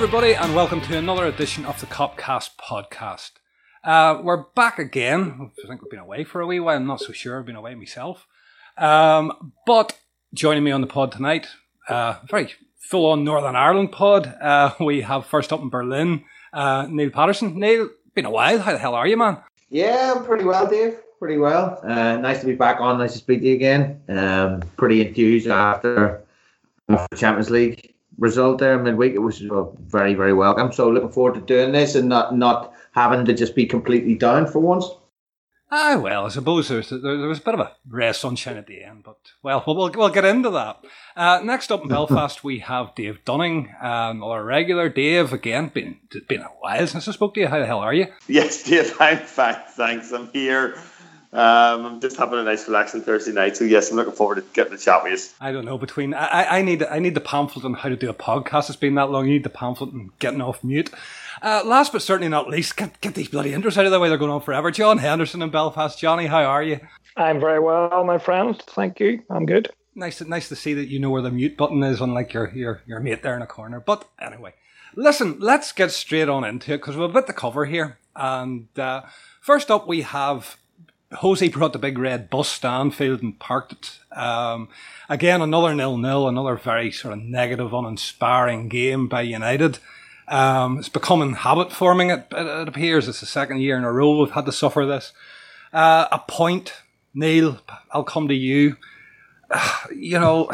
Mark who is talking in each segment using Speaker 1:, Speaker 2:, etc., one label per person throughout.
Speaker 1: Everybody, and welcome to another edition of the Copcast podcast. Uh, we're back again. I think we've been away for a wee while. I'm not so sure. I've been away myself. Um, but joining me on the pod tonight, uh, very full on Northern Ireland pod. Uh, we have first up in Berlin, uh, Neil Patterson. Neil, been a while. How the hell are you, man?
Speaker 2: Yeah, I'm pretty well, Dave. Pretty well. Uh, nice to be back on. Nice to speak to you again. Um, pretty enthused after, after the Champions League result there midweek. It was uh, very, very welcome. So looking forward to doing this and not not having to just be completely down for once.
Speaker 1: Ah, well, I suppose there was, there was a bit of a ray of sunshine at the end, but well, we'll, we'll get into that. Uh, next up in Belfast, we have Dave Dunning, um, our regular. Dave, again, been been a while since I spoke to you. How the hell are you?
Speaker 3: Yes, Dave, I'm fine, thanks. I'm here. Um, I'm just having a nice relaxing Thursday night, so yes, I'm looking forward to getting the chat with you.
Speaker 1: I don't know between I, I need I need the pamphlet on how to do a podcast. It's been that long. You need the pamphlet and getting off mute. Uh, last but certainly not least, get, get these bloody intros out of the way. They're going on forever. John Henderson in Belfast. Johnny, how are you?
Speaker 4: I'm very well, my friend. Thank you. I'm good.
Speaker 1: Nice, to, nice to see that you know where the mute button is, unlike your your your mate there in the corner. But anyway, listen, let's get straight on into it because we've a bit to cover here. And uh, first up, we have Jose brought the big red bus Stanfield and parked it. Um, again, another nil-nil, another very sort of negative, uninspiring game by United. Um, it's becoming habit forming. It, it, appears it's the second year in a row we've had to suffer this. Uh, a point, Neil. I'll come to you. Uh, you know,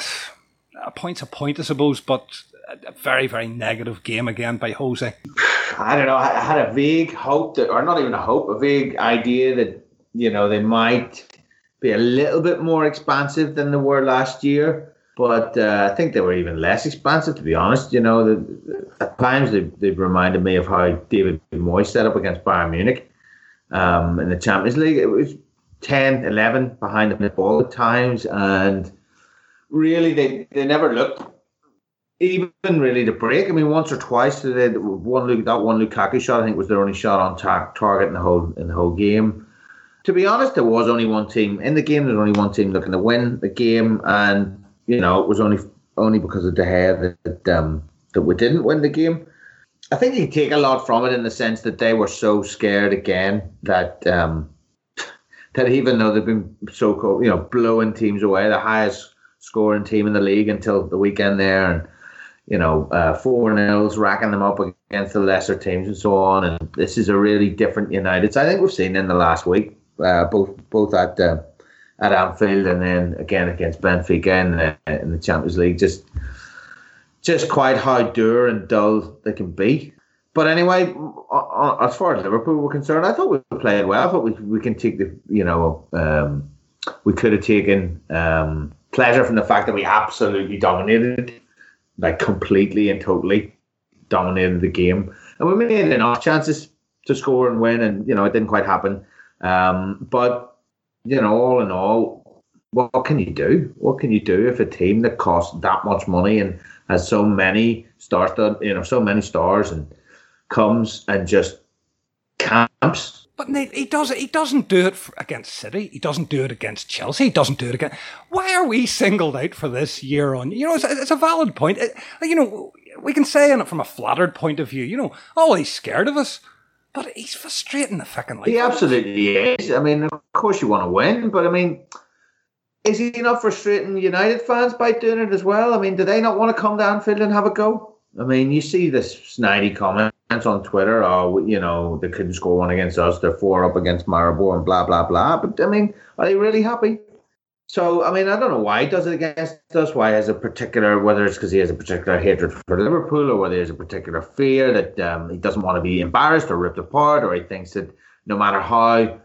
Speaker 1: a point's a point, I suppose, but a very, very negative game again by Jose.
Speaker 2: I don't know. I had a vague hope that, or not even a hope, a vague idea that you know they might be a little bit more expansive than they were last year but uh, I think they were even less expansive, to be honest. You know, the, at times they, they've reminded me of how David Moyes set up against Bayern Munich um, in the Champions League. It was 10, 11 behind the ball at times, and really they, they never looked even really to break. I mean, once or twice they one that one Lukaku shot. I think was their only shot on tar- target in the whole in the whole game. To be honest, there was only one team in the game. There was only one team looking to win the game, and you know, it was only only because of De Gea that um, that we didn't win the game. I think you take a lot from it in the sense that they were so scared again that um, that even though they've been so called, you know, blowing teams away, the highest scoring team in the league until the weekend there, and you know, uh, four nils, racking them up against the lesser teams and so on. And this is a really different United. I think we've seen in the last week, uh, both both at uh, at Anfield and then again against Benfica in the, in the Champions League. Just just quite how dour and dull they can be. But anyway, as far as Liverpool were concerned, I thought we played well. I thought we, we can take the, you know, um, we could have taken um, pleasure from the fact that we absolutely dominated, like completely and totally dominated the game. And we made enough chances to score and win, and, you know, it didn't quite happen. Um, but you know, all in all, what, can you do? What can you do if a team that costs that much money and has so many stars, you know, so many stars, and comes and just camps?
Speaker 1: But he does it. He doesn't do it against City. He doesn't do it against Chelsea. He doesn't do it against. Why are we singled out for this year on? You know, it's, it's a valid point. It, you know, we can say in it from a flattered point of view. You know, oh, he's scared of us. But he's frustrating the fucking life.
Speaker 2: He absolutely is. I mean, of course you want to win, but I mean, is he not frustrating United fans by doing it as well? I mean, do they not want to come to Anfield and have a go? I mean, you see this snidey comments on Twitter, oh, you know, they couldn't score one against us, they're four up against Maribor and blah, blah, blah. But I mean, are they really happy? So, I mean, I don't know why he does it against us, why he has a particular, whether it's because he has a particular hatred for Liverpool or whether he has a particular fear that um, he doesn't want to be embarrassed or ripped apart or he thinks that no matter how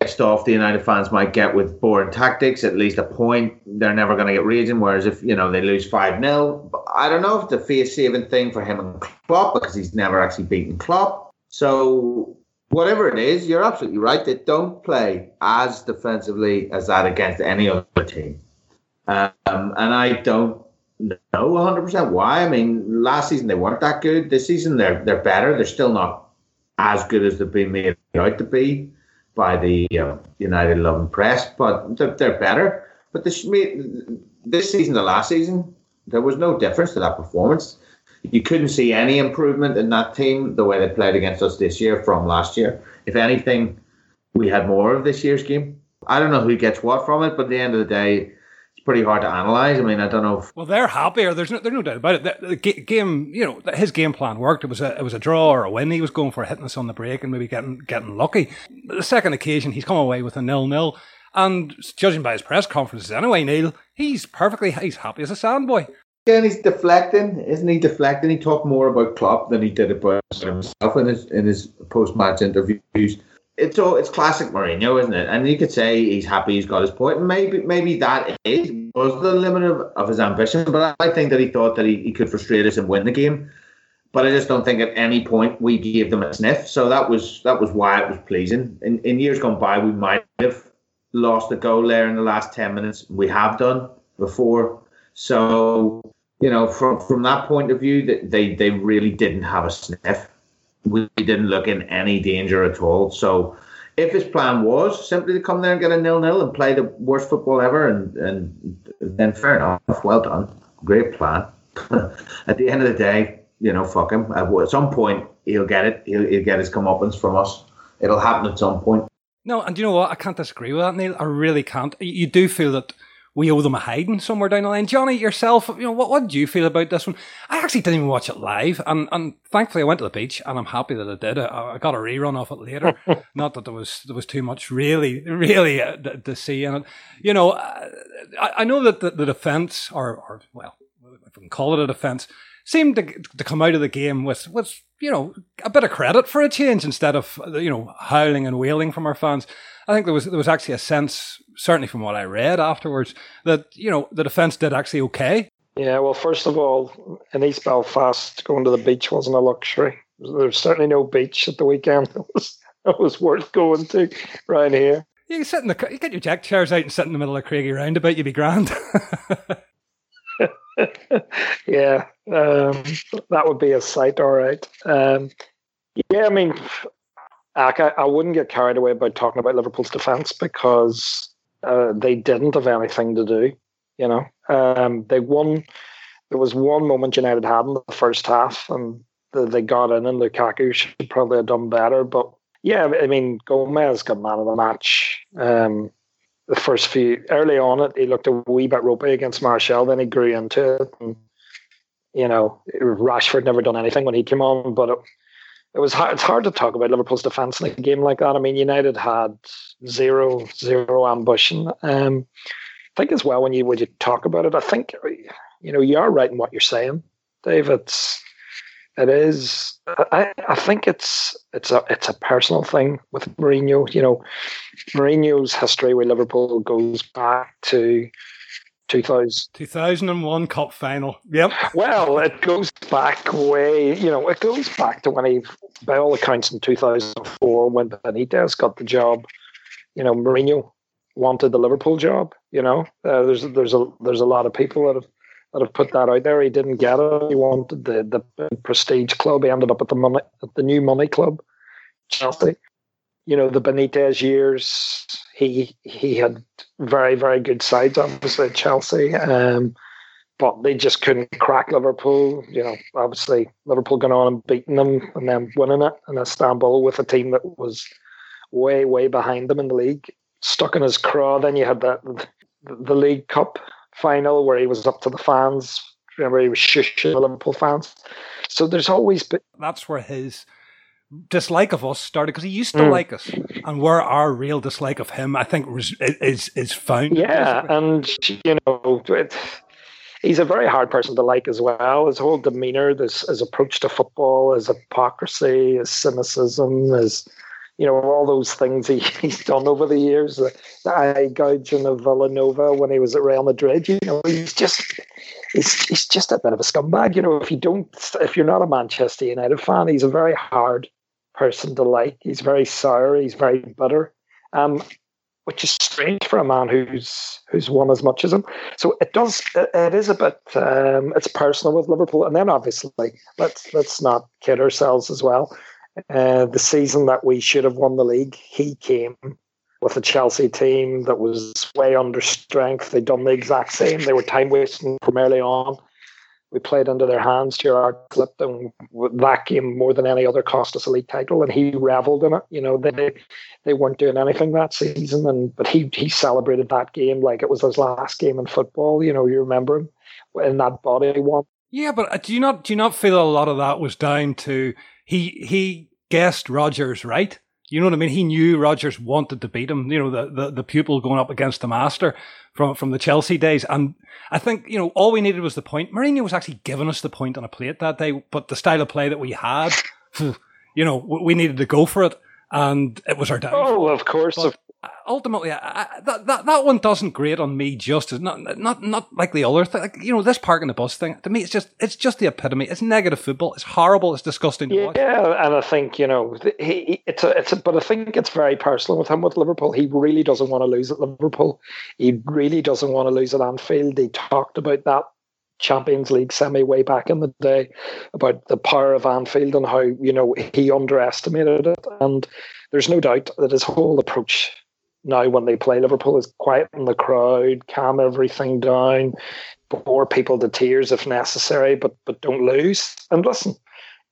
Speaker 2: pissed off the United fans might get with boring tactics, at least a point, they're never going to get raging. Whereas if, you know, they lose 5 0, I don't know if it's a face saving thing for him and Klopp because he's never actually beaten Klopp. So whatever it is, you're absolutely right. They don't play as defensively as that against any other team. Um, and I don't know 100% why. I mean, last season they weren't that good. This season they're they're better. They're still not as good as they've been made out to be by the uh, United loving press, but they're, they're better. But this this season, the last season, there was no difference to that performance. You couldn't see any improvement in that team the way they played against us this year from last year. If anything, we had more of this year's game. I don't know who gets what from it, but at the end of the day, it's pretty hard to analyze. I mean, I don't know. If...
Speaker 1: Well, they're happier. There's no, there's no doubt about it. The, the game, you know, his game plan worked. It was a it was a draw or a win. He was going for hitting us on the break and maybe getting getting lucky. The second occasion, he's come away with a nil nil. And judging by his press conferences anyway, Neil, he's perfectly he's happy as a sandboy.
Speaker 2: And he's deflecting, isn't he? Deflecting. He talked more about Klopp than he did about himself in his in his post match interviews it's all it's classic Mourinho, isn't it? And you could say he's happy he's got his point, and maybe maybe that is was the limit of, of his ambition. But I think that he thought that he, he could frustrate us and win the game. But I just don't think at any point we gave them a sniff. So that was that was why it was pleasing. In in years gone by, we might have lost a goal there in the last ten minutes. We have done before. So you know, from from that point of view, that they they really didn't have a sniff we didn't look in any danger at all. So if his plan was simply to come there and get a nil nil and play the worst football ever, and, and then fair enough, well done, great plan. at the end of the day, you know, fuck him. At some point, he'll get it. He'll, he'll get his comeuppance from us. It'll happen at some point.
Speaker 1: No, and you know what? I can't disagree with that, Neil. I really can't. You do feel that we owe them a hiding somewhere down the line. Johnny, yourself, you know, what, what did you feel about this one? I actually didn't even watch it live, and, and thankfully I went to the beach, and I'm happy that I did. I, I got a rerun of it later. Not that there was there was too much really, really uh, to, to, see in it. You know, uh, I, I know that the, the defence, or, or well, if we can call it a defence, seemed to, to come out of the game with with you know a bit of credit for a change instead of you know howling and wailing from our fans. I think there was there was actually a sense, certainly from what I read afterwards, that you know the defence did actually okay.
Speaker 4: Yeah, well, first of all, in East Belfast, going to the beach wasn't a luxury. There's certainly no beach at the weekend. It was it was worth going to right here.
Speaker 1: You can sit in the you get your jack chairs out and sit in the middle of Craigie roundabout. You'd be grand.
Speaker 4: yeah, um, that would be a sight, all right. Um, yeah, I mean, I, I wouldn't get carried away by talking about Liverpool's defence because uh, they didn't have anything to do. You know, um, they won. There was one moment United had in the first half, and the, they got in, and Lukaku should probably have done better. But yeah, I mean, Gomez got man of the match. Um, the first few early on, it he looked a wee bit ropey against Martial, Then he grew into it, and you know, Rashford never done anything when he came on, but it, it was hard, it's hard to talk about Liverpool's defence in a game like that. I mean, United had zero zero ambition. Um, I think as well when you when you talk about it, I think you know you are right in what you're saying, Dave. It's it is. I, I think it's it's a it's a personal thing with Mourinho. You know, Mourinho's history with Liverpool goes back to 2000.
Speaker 1: 2001 Cup final. Yep.
Speaker 4: Well, it goes back way, you know, it goes back to when he, by all accounts, in 2004, when Benitez got the job, you know, Mourinho wanted the Liverpool job. You know, uh, there's there's a there's a lot of people that have that have put that out there. He didn't get it. He wanted the the prestige club. He ended up at the money at the new money club, Chelsea you know the Benitez years, he he had very very good sides obviously at Chelsea, um, but they just couldn't crack Liverpool. You know, obviously Liverpool going on and beating them and then winning it in Istanbul with a team that was way way behind them in the league, stuck in his craw. Then you had that the League Cup final where he was up to the fans. Remember, he was shushing the Liverpool fans. So there's always been.
Speaker 1: That's where his dislike of us started because he used to mm. like us, and where our real dislike of him, I think, was, is is found.
Speaker 4: Yeah, and you know, it, he's a very hard person to like as well. His whole demeanor, this his approach to football, his hypocrisy, his cynicism, his you know all those things he, he's done over the years. The, the eye gouging of Vilanova when he was at Real Madrid. You know, he's just he's he's just a bit of a scumbag. You know, if you don't, if you're not a Manchester United fan, he's a very hard person to like. He's very sour. He's very bitter, um, which is strange for a man who's who's won as much as him. So it does. it, is a bit. Um, it's personal with Liverpool, and then obviously let's let's not kid ourselves as well. Uh, the season that we should have won the league, he came with a Chelsea team that was way under strength. They'd done the exact same. They were time wasting from early on. we played under their hands. Gerrard clipped them that game more than any other cost us a league title, and he revelled in it. You know, they they weren't doing anything that season, and but he he celebrated that game like it was his last game in football. You know, you remember him in that body one.
Speaker 1: Yeah, but uh, do you not do you not feel a lot of that was down to he he guessed Rodgers right? You know what I mean? He knew Rodgers wanted to beat him. You know, the, the, the pupil going up against the master from, from the Chelsea days. And I think, you know, all we needed was the point. Mourinho was actually giving us the point on a plate that day, but the style of play that we had, you know, we needed to go for it. And it was our downfall.
Speaker 4: Oh, of course.
Speaker 1: But, Uh, ultimately, I, I, that, that that one doesn't grate on me just as not not not like the other thing. Like, you know, this parking and the bus thing to me, it's just it's just the epitome. It's negative football. It's horrible. It's disgusting.
Speaker 4: yeah,
Speaker 1: watch.
Speaker 4: and I think you know he, he, it's a it's a, but I think it's very personal with him with Liverpool. He really doesn't want to lose at Liverpool. He really doesn't want to lose at Anfield. He talked about that Champions League semi way back in the day about the power of Anfield and how you know he underestimated it. And there's no doubt that his whole approach now when they play Liverpool is quieten the crowd, calm everything down, bore people to tears if necessary, but but don't lose. And listen,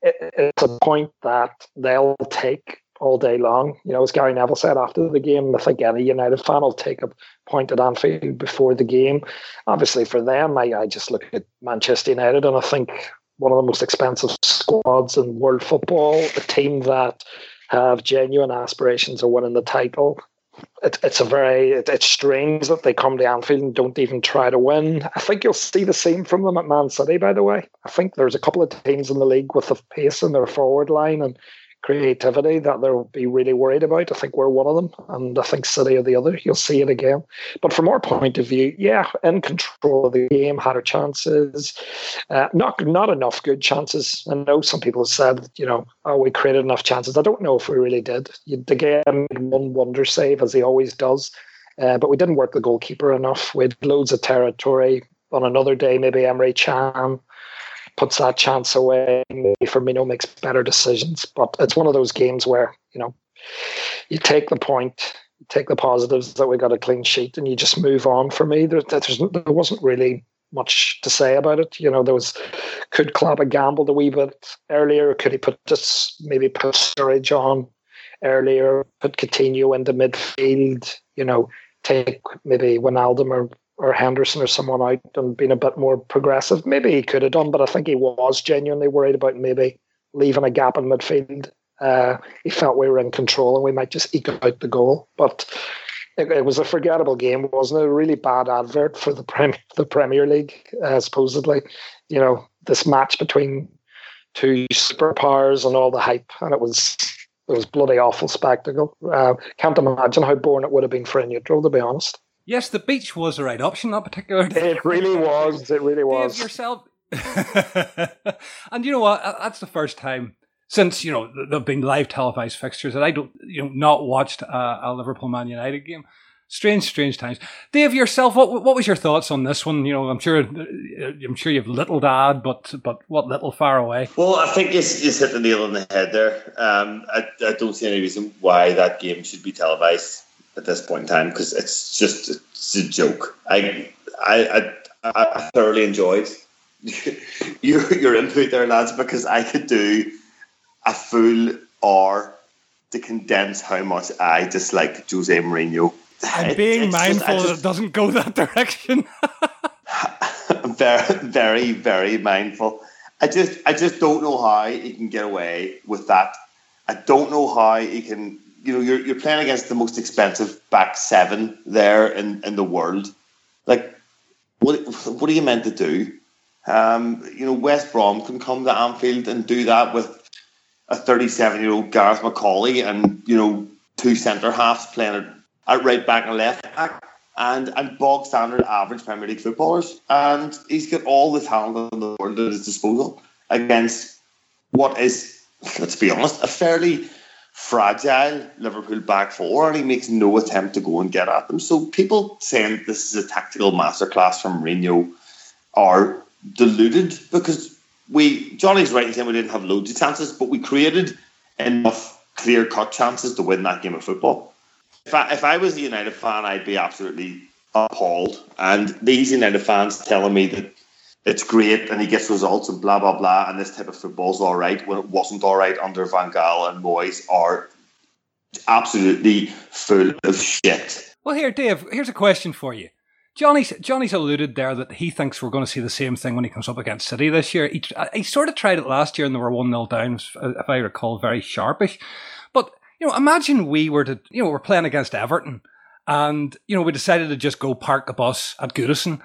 Speaker 4: it, it's a point that they'll take all day long. You know, as Gary Neville said after the game, I think any United fan will take a point at Anfield before the game. Obviously, for them, I, I just look at Manchester United and I think one of the most expensive squads in world football, a team that have genuine aspirations of winning the title it, it's a very it, it's strange that they come to Anfield and don't even try to win. I think you'll see the same from them at Man City. By the way, I think there's a couple of teams in the league with the pace in their forward line and creativity that they'll be really worried about. I think we're one of them, and I think City are the other. You'll see it again. But from our point of view, yeah, in control of the game, had our chances, uh, not not enough good chances. I know some people have said, you know, oh, we created enough chances. I don't know if we really did. De Gea made one wonder save as he always does. Uh, but we didn't work the goalkeeper enough. We had loads of territory. On another day, maybe Emre Can puts that chance away. Maybe Firmino makes better decisions. But it's one of those games where, you know, you take the point, you take the positives that we got a clean sheet, and you just move on. For me, there, there wasn't really much to say about it. You know, there was could Klopp have gambled a wee bit earlier? Could he put this maybe put Sturridge on earlier? Put Coutinho into midfield? You know, take maybe Wijnaldum or or Henderson or someone out and been a bit more progressive. Maybe he could have done, but I think he was genuinely worried about maybe leaving a gap in midfield. Uh, he felt we were in control and we might just eke out the goal. But it, it was a forgettable game, wasn't it? A really bad advert for the Premier, the Premier League, uh, supposedly. You know, this match between two superpowers and all the hype, and it was it was bloody awful spectacle. Uh, can't imagine how boring it would have been for a neutral, to be honest.
Speaker 1: Yes, the beach was the right option that particular day.
Speaker 4: It really was. It really was.
Speaker 1: Dave, yourself. and you know what? That's the first time since you know there've been live televised fixtures that I don't, you know, not watched a, a Liverpool Man United game. Strange, strange times. Dave, yourself, what what was your thoughts on this one? You know, I'm sure, I'm sure you've little to add, but but what little far away?
Speaker 3: Well, I think you, you hit the nail on the head there. Um, I, I don't see any reason why that game should be televised at this point in time because it's just it's a joke. I I I, I thoroughly enjoyed your your input there, lads, because I could do a full hour to condense how much I dislike Jose Mourinho.
Speaker 1: I'm being it's mindful just, just, that it doesn't go that direction.
Speaker 3: very, very, very mindful. I just, I just don't know how he can get away with that. I don't know how he can you know you're you're playing against the most expensive back seven there in, in the world. Like, what what are you meant to do? Um, you know, West Brom can come to Anfield and do that with a 37 year old Gareth McAuley and you know two centre halves playing at right back and left back. And, and bog standard average Premier League footballers, and he's got all the talent in the world at his disposal against what is, let's be honest, a fairly fragile Liverpool back four, and he makes no attempt to go and get at them. So people saying this is a tactical masterclass from Mourinho are deluded because we Johnny's right in saying we didn't have loads of chances, but we created enough clear cut chances to win that game of football. If I, if I was a United fan, I'd be absolutely appalled. And these United fans telling me that it's great and he gets results and blah blah blah and this type of football's all right when it wasn't all right under Van Gaal and Moyes are absolutely full of shit.
Speaker 1: Well, here, Dave. Here's a question for you. Johnny's Johnny's alluded there that he thinks we're going to see the same thing when he comes up against City this year. He, uh, he sort of tried it last year and they were one 0 down, if I recall, very sharpish. But you know, imagine we were to you know we're playing against Everton and you know we decided to just go park the bus at Goodison.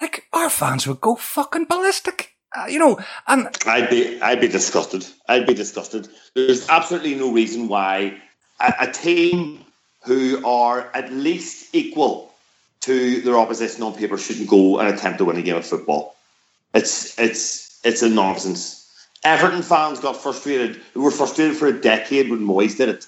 Speaker 1: Like our fans would go fucking ballistic. Uh, you know, and
Speaker 3: I'd be I'd be disgusted. I'd be disgusted. There's absolutely no reason why a, a team who are at least equal to their opposition on paper shouldn't go and attempt to win a game of football. It's it's it's a nonsense. Everton fans got frustrated. They were frustrated for a decade when Moyes did it.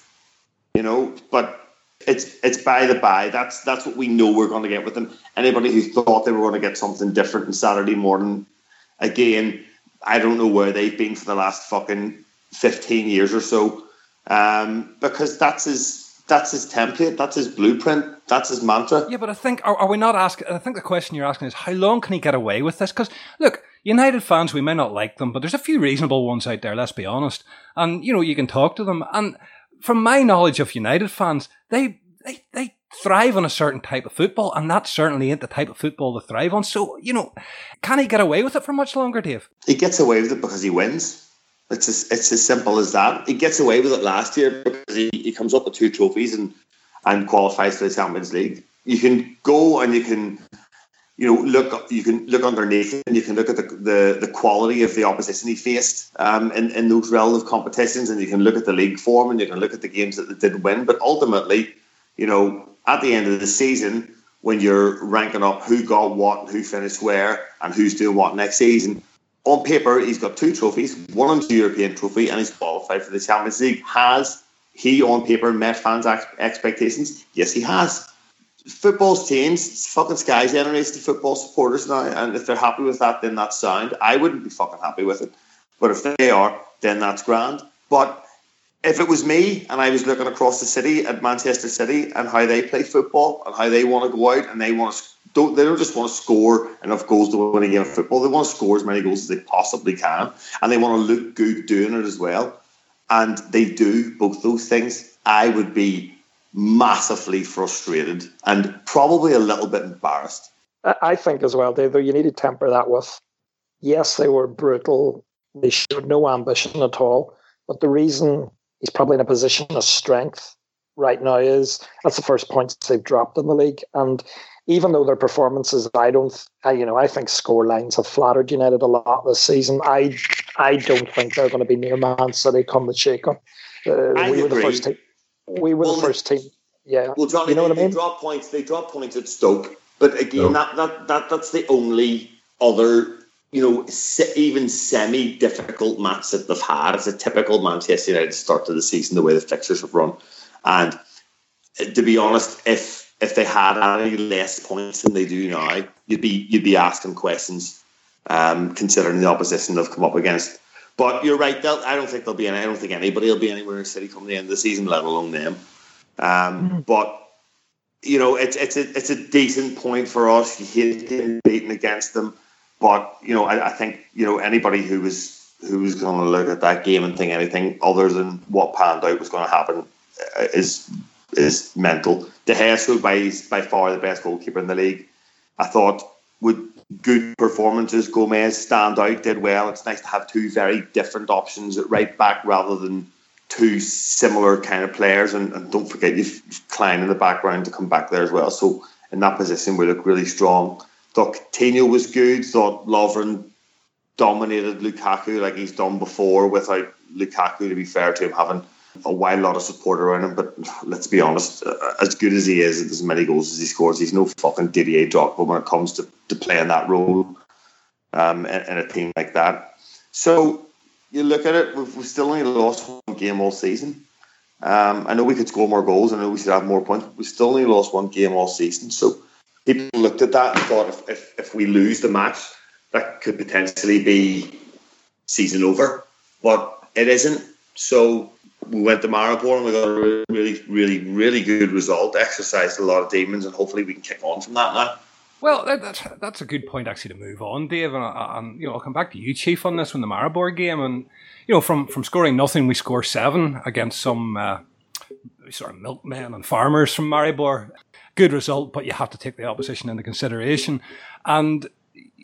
Speaker 3: You know, but it's it's by the by. That's that's what we know we're going to get with them. Anybody who thought they were going to get something different on Saturday morning, again, I don't know where they've been for the last fucking fifteen years or so, um, because that's his that's his template, that's his blueprint, that's his mantra.
Speaker 1: Yeah, but I think are, are we not asking? I think the question you're asking is how long can he get away with this? Because look, United fans, we may not like them, but there's a few reasonable ones out there. Let's be honest, and you know you can talk to them. And from my knowledge of United fans, they they they thrive on a certain type of football, and that certainly ain't the type of football they thrive on. So you know, can he get away with it for much longer, Dave?
Speaker 3: He gets away with it because he wins. It's as, it's as simple as that. He gets away with it last year because he, he comes up with two trophies and, and qualifies for the Champions League. You can go and you can, you know, look you can look underneath and you can look at the, the, the quality of the opposition he faced um, in, in those relative competitions and you can look at the league form and you can look at the games that they did win. But ultimately, you know, at the end of the season, when you're ranking up who got what, who finished where, and who's doing what next season, on paper, he's got two trophies, one the European trophy, and he's qualified for the Champions League. Has he, on paper, met fans' expectations? Yes, he has. Football's changed. Fucking sky generates the football supporters now, and if they're happy with that, then that's sound. I wouldn't be fucking happy with it, but if they are, then that's grand. But if it was me and I was looking across the city at Manchester City and how they play football and how they want to go out and they want to don't they don't just want to score enough goals to win a game of football. They want to score as many goals as they possibly can, and they want to look good doing it as well. And they do both those things. I would be massively frustrated and probably a little bit embarrassed.
Speaker 4: I think as well, Dave, though you need to temper that with yes, they were brutal. They showed no ambition at all. But the reason he's probably in a position of strength right now is that's the first points they've dropped in the league. And even though their performances, I don't, I, you know, I think score lines have flattered United a lot this season. I, I don't think they're going to be near Man City come the shake-up. Uh, we were the first team. We were well, the first team. Yeah.
Speaker 3: Well, Johnny, you know they, what I mean? They drop points. They drop points at Stoke, but again, that, that that that's the only other, you know, even semi-difficult match that they've had. It's a typical Manchester United start to the season, the way the fixtures have run, and uh, to be honest, if if they had any less points than they do now, you'd be you'd be asking questions, um, considering the opposition they've come up against. But you're right. I don't think there'll be any. I don't think anybody will be anywhere in City come the end of the season, let alone them. Um, mm. But you know, it's it's a it's a decent point for us. You hate getting beaten against them, but you know, I, I think you know anybody who was who was going to look at that game and think anything other than what panned out was going to happen uh, is is mental. De Gea by by far the best goalkeeper in the league. I thought with good performances, Gomez stand out, did well. It's nice to have two very different options at right back rather than two similar kind of players. And, and don't forget you've Clyne in the background to come back there as well. So in that position we look really strong. Thought Coutinho was good. Thought Lovren dominated Lukaku like he's done before without Lukaku. To be fair to him, having a wild lot of support around him. But let's be honest, uh, as good as he is, as many goals as he scores, he's no fucking Didier Drogba when it comes to, to playing that role um, in, in, a team like that. So you look at it, we've, we've still only lost one game all season. Um, I know we could score more goals. I know we should have more points. We still only lost one game all season. So people looked at that and thought if, if, if we lose the match, that could potentially be season over. But it isn't. So we went to Maribor and we got a really, really, really good result. Exercised a lot of demons, and hopefully we can kick on from that now.
Speaker 1: Well, that, that's a good point actually to move on, Dave, and, and you know I'll come back to you, Chief, on this from the Maribor game, and you know from from scoring nothing, we score seven against some uh, sort of milkmen and farmers from Maribor. Good result, but you have to take the opposition into consideration, and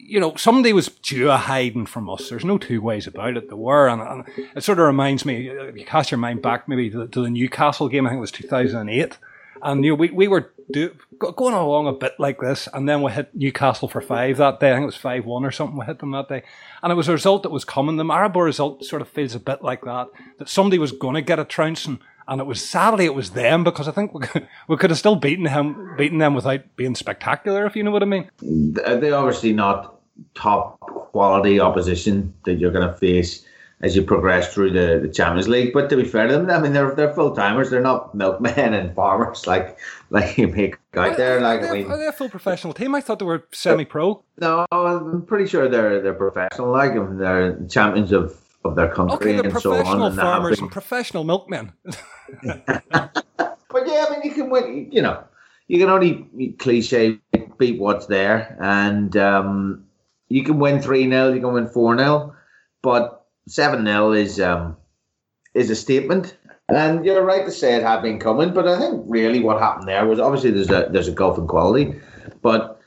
Speaker 1: you know, somebody was due a hiding from us. There's no two ways about it. There were, and, and it sort of reminds me. You cast your mind back maybe to, to the Newcastle game. I think it was 2008 and you know, we, we were do, going along a bit like this, and then we hit Newcastle for five that day. I think it was 5 1 or something. We hit them that day. And it was a result that was coming. The Maribor result sort of feels a bit like that, that somebody was going to get a trouncing. And it was sadly it was them because I think we could, we could have still beaten them, beaten them without being spectacular, if you know what I mean.
Speaker 2: They're obviously not top quality opposition that you're going to face as you progress through the, the Champions League. But to be fair to them, I mean they're they're full timers. They're not milkmen and farmers like like you make out there. Like
Speaker 1: are
Speaker 2: I mean,
Speaker 1: are they a full professional team? I thought they were semi-pro.
Speaker 2: No, I'm pretty sure they're they're professional. Like they're champions of. Of their country
Speaker 1: okay,
Speaker 2: and so on,
Speaker 1: professional
Speaker 2: and
Speaker 1: farmers
Speaker 2: been...
Speaker 1: and professional milkmen.
Speaker 2: but yeah, I mean, you can win. You know, you can only cliche beat what's there, and um, you can win three 0 you can win four 0 but seven 0 is um, is a statement. And you're right to say it had been coming, but I think really what happened there was obviously there's a there's a gulf in quality, but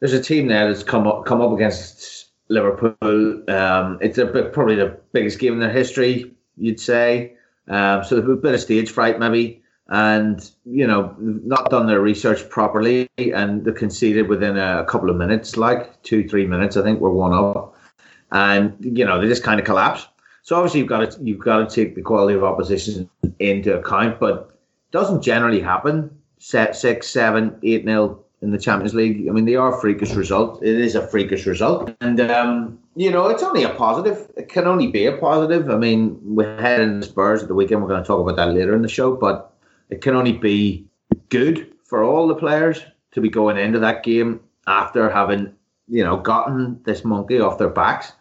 Speaker 2: there's a team there that's come up come up against Liverpool. Um, it's a bit, probably the biggest game in their history, you'd say. Um, so a bit of stage fright maybe, and you know not done their research properly, and they conceded within a couple of minutes, like two three minutes. I think we're one up and you know they just kind of collapse. So obviously you've got to you've got to take the quality of opposition into account, but doesn't generally happen. Set six, seven, eight nil in the Champions League. I mean, they are a freakish result. It is a freakish result, and um, you know it's only a positive. It can only be a positive. I mean, we're heading Spurs at the weekend. We're going to talk about that later in the show, but it can only be good for all the players to be going into that game after having you know gotten this monkey off their backs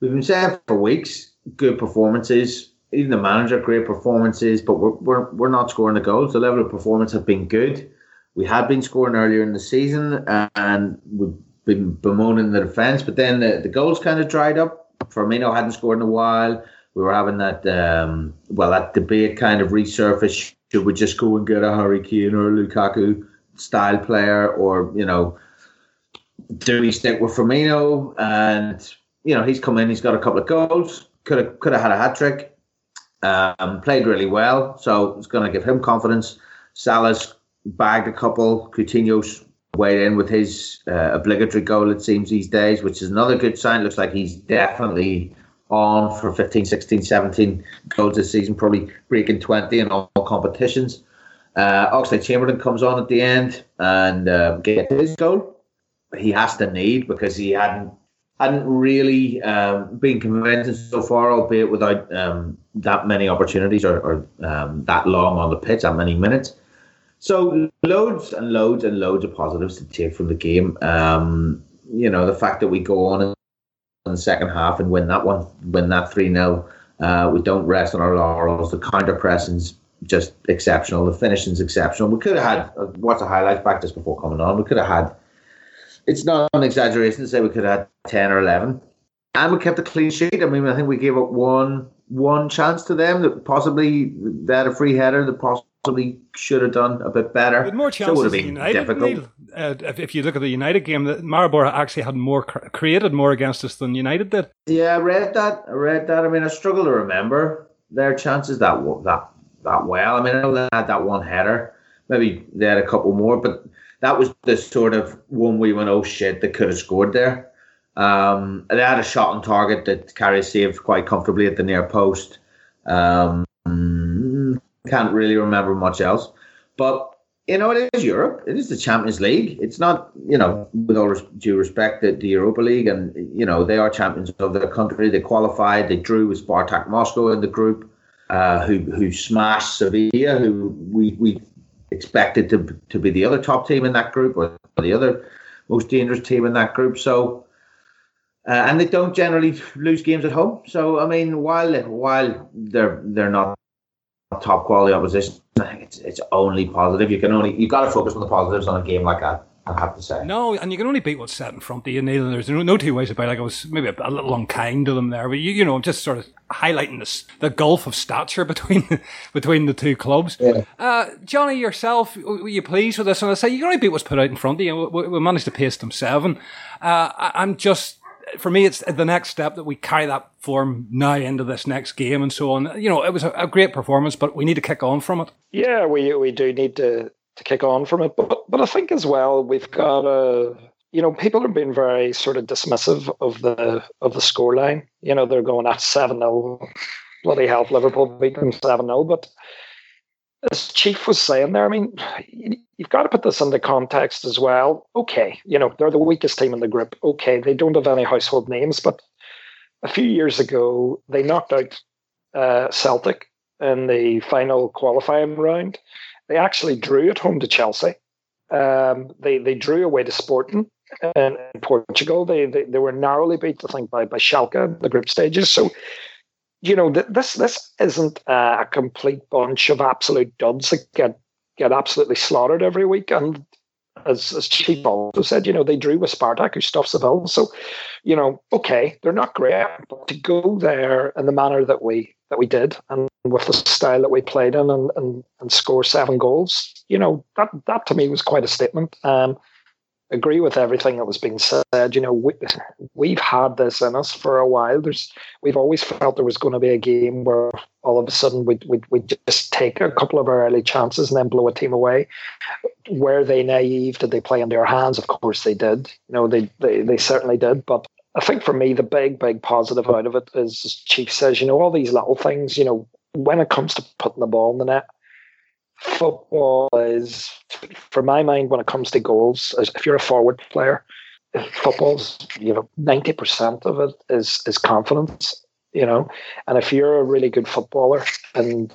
Speaker 2: we've been saying for weeks, good performances. Even the manager, great performances, but we're, we're, we're not scoring the goals. The level of performance have been good. We had been scoring earlier in the season, and we've been bemoaning the defence, but then the, the goals kind of dried up. Firmino hadn't scored in a while. We were having that, um, well, that debate kind of resurfaced. Should we just go and get a Harry Kane or a Lukaku style player, or you know, do we stick with Firmino? And you know, he's come in, he's got a couple of goals, could have could have had a hat trick, um, played really well, so it's going to give him confidence. Salah's bagged a couple. Coutinho's weighed in with his uh, obligatory goal, it seems, these days, which is another good sign. Looks like he's definitely on for 15, 16, 17 goals this season, probably breaking 20 in all competitions. Uh, Oxlade Chamberlain comes on at the end and uh, gets his goal. He has to need because he hadn't hadn't really um, been convincing so far, albeit without um, that many opportunities or, or um, that long on the pitch, that many minutes. So loads and loads and loads of positives to take from the game. Um, you know, the fact that we go on in the second half and win that one, win that 3 0. Uh, we don't rest on our laurels. The counter pressing's just exceptional. The finishing's exceptional. We could have had, uh, what's the highlights back just before coming on? We could have had it's not an exaggeration to say we could have had 10 or 11. And we kept a clean sheet. I mean, I think we gave up one one chance to them that possibly they had a free header that possibly should have done a bit better.
Speaker 1: With more chances so than United, difficult. Uh, if, if, you look at the United game, the Maribor actually had more created more against us than United did.
Speaker 2: Yeah, I read that. I read that. I mean, I struggle to remember their chances that that that well. I mean, I know they had that one header. Maybe they had a couple more, but that was the sort of one we went, oh shit, they could have scored there. Um, they had a shot on target that Karius saved quite comfortably at the near post. Um, can't really remember much else. But, you know, it is Europe. It is the Champions League. It's not, you know, with all due respect, the, the Europa League. And, you know, they are champions of their country. They qualified. They drew with Spartak Moscow in the group, uh, who who smashed Sevilla, who we, we expected to to be the other top team in that group or the other most dangerous team in that group. So, uh, and they don't generally lose games at home. So, I mean, while while they're they're not top quality opposition, I think it's it's only positive. You can only you've got to focus on the positives on a game like that. I have to say.
Speaker 1: No, and you can only beat what's set in front of you, Neil. There's no, no two ways about it. Like I was maybe a, a, little unkind to them there, but you, you know, I'm just sort of highlighting this, the gulf of stature between between the two clubs.
Speaker 2: Yeah.
Speaker 1: Uh, Johnny, yourself, were you pleased with this? And I say you can only beat what's put out in front of you. We, we managed to pace them seven. Uh, I, I'm just for me, it's the next step that we carry that form now into this next game and so on. You know, it was a, a, great performance, but we need to kick on from it.
Speaker 4: Yeah, we we do need to to kick on from it, but but I think as well we've got a. You know, people are being very sort of dismissive of the of the scoreline. You know, they're going at seven 0 Bloody hell, Liverpool beat them seven 0 But as Chief was saying there, I mean, you've got to put this into context as well. Okay, you know, they're the weakest team in the group. Okay, they don't have any household names, but a few years ago, they knocked out uh, Celtic in the final qualifying round. They actually drew at home to Chelsea. Um, they they drew away to Sporting in, Portugal. They, they they were narrowly beat, I think, by by Schalke in the group stages. So you know, this this isn't a complete bunch of absolute duds that get get absolutely slaughtered every week. And as as Chief also said, you know, they drew with Spartak, who stuffs the bill. So, you know, okay, they're not great, but to go there in the manner that we that we did, and with the style that we played in, and and, and score seven goals, you know, that that to me was quite a statement. Um, agree with everything that was being said. You know, we, we've had this in us for a while. There's we've always felt there was going to be a game where all of a sudden we'd, we'd, we'd just take a couple of our early chances and then blow a team away. Were they naive? Did they play in their hands? Of course they did. You know, they, they, they certainly did. But I think for me, the big, big positive out of it is, as Chief says, you know, all these little things, you know, when it comes to putting the ball in the net, football is, for my mind, when it comes to goals, if you're a forward player, football's you know ninety percent of it is is confidence. You know, and if you're a really good footballer and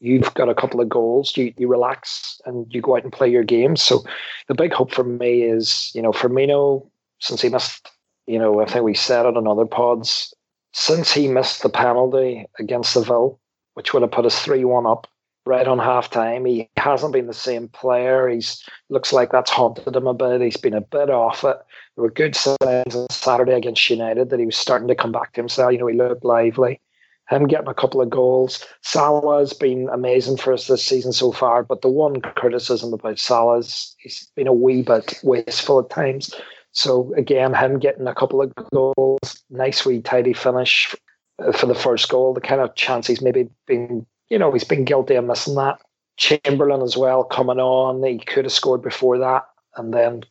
Speaker 4: you've got a couple of goals, you you relax and you go out and play your game. So the big hope for me is, you know, Firmino, since he missed, you know, I think we said it on other pods, since he missed the penalty against the Seville, which would have put us three one up right on half time. He hasn't been the same player. He's looks like that's haunted him a bit. He's been a bit off it. There were good signs on Saturday against United that he was starting to come back to himself. You know, he looked lively. Him getting a couple of goals. Salah has been amazing for us this season so far, but the one criticism about Salah is he's been a wee bit wasteful at times. So again, him getting a couple of goals, nice wee tidy finish uh, for the first goal, the kind of chance he's maybe been you know, he's been guilty of missing that. Chamberlain as well coming on. He could have scored before that. And then,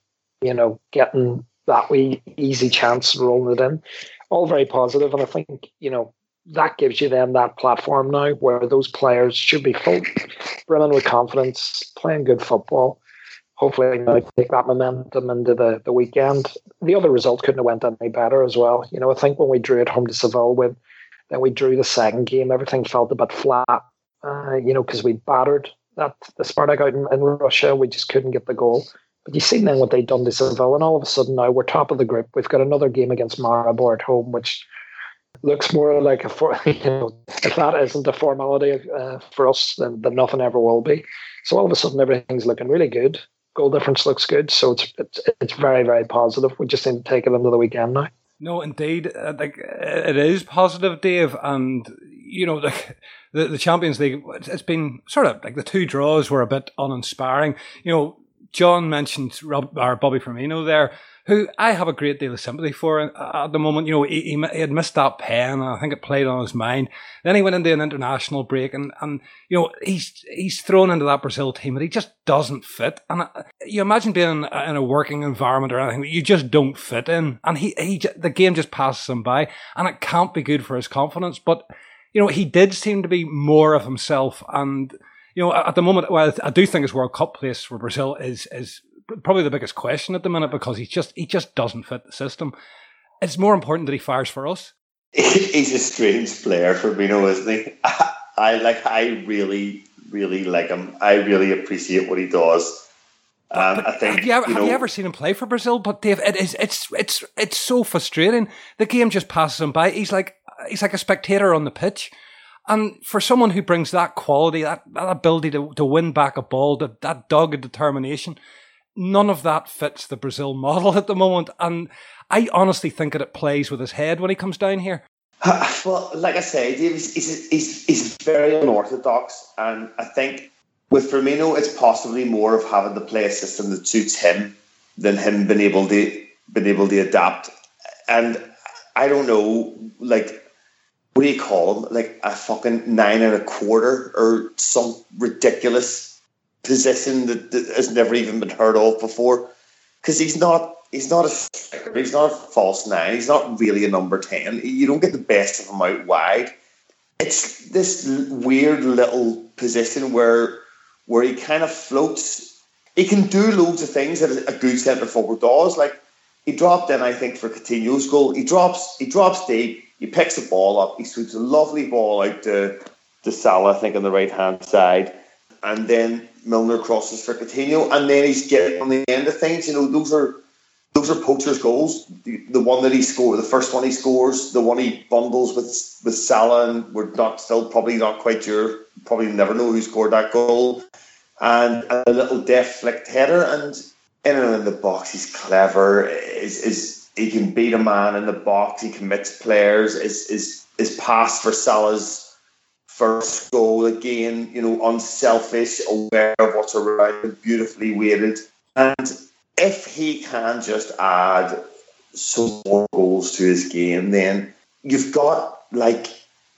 Speaker 4: you know, getting that wee easy chance and rolling it in. All very positive. And I think, you know, that gives you then that platform now where those players should be full, brimming with confidence, playing good football. Hopefully, now take that momentum into the, the weekend. The other result couldn't have went any better as well. You know, I think when we drew at home to Seville, when then we drew the second game, everything felt a bit flat uh, you know, because we battered that the Spartak out in, in, Russia. We just couldn't get the goal. But you see then what they'd done to Seville, and all of a sudden now we're top of the group. We've got another game against Maribor at home, which looks more like a for you know if that isn't a formality uh, for us, then, then nothing ever will be. So all of a sudden everything's looking really good. Goal difference looks good, so it's it's, it's very very positive. We just need to take it into the weekend now.
Speaker 1: No, indeed, uh, like it is positive, Dave, and you know the, the the Champions League. It's been sort of like the two draws were a bit uninspiring. You know, John mentioned Rob, or Bobby Firmino there who I have a great deal of sympathy for at the moment. You know, he, he, had missed that pen, and I think it played on his mind. Then he went into an international break, and, and you know, he's he's thrown into that Brazil team, and he just doesn't fit. And uh, you imagine being in, in a working environment or anything you just don't fit in, and he, he the game just passes him by, and it can't be good for his confidence. But you know, he did seem to be more of himself, and you know, at the moment, well, I do think his World Cup place for Brazil is is probably the biggest question at the minute because he just he just doesn't fit the system. It's more important that he fires for us.
Speaker 3: He's a strange player Firmino, isn't he? I, like. I really, really like him. I really appreciate what he does. Um, I think.
Speaker 1: Have, you ever, you know, have you ever seen him play for Brazil? But Dave, it is it's it's it's so frustrating. The game just passes him by. He's like he's like a spectator on the pitch. And for someone who brings that quality, that, that ability to, to win back a ball, that, that dogged determination, none of that fits the Brazil model at the moment. And I honestly think that it plays with his head when he comes down here.
Speaker 3: Well, like I say, he's, he's, he's, he's very unorthodox. And I think with Firmino, it's possibly more of having to play a system that suits him than him being able to been able to adapt. And I don't know, like what do you call him? Like a fucking nine and a quarter or some ridiculous position that, that has never even been heard of before. Because he's not he's not a striker, he's not a false nine, he's not really a number ten. You don't get the best of him out wide. It's this weird little position where where he kind of floats. He can do loads of things that a good centre forward does. Like he dropped in, I think, for Coutinho's goal. He drops he drops deep, he picks the ball up, he shoots a lovely ball out to, to Salah, I think, on the right hand side. And then Milner crosses for Coutinho, and then he's getting on the end of things. You know, those are those are poachers' goals. The, the one that he scored, the first one he scores, the one he bundles with with Salah, and we're not still probably not quite sure, probably never know who scored that goal. And a little flicked header, and in and in the box, he's clever. Is is he can beat a man in the box. He commits players. Is is is pass for Salah's first goal again? You know, unselfish, aware of what's around, beautifully weighted. And if he can just add some more goals to his game, then you've got like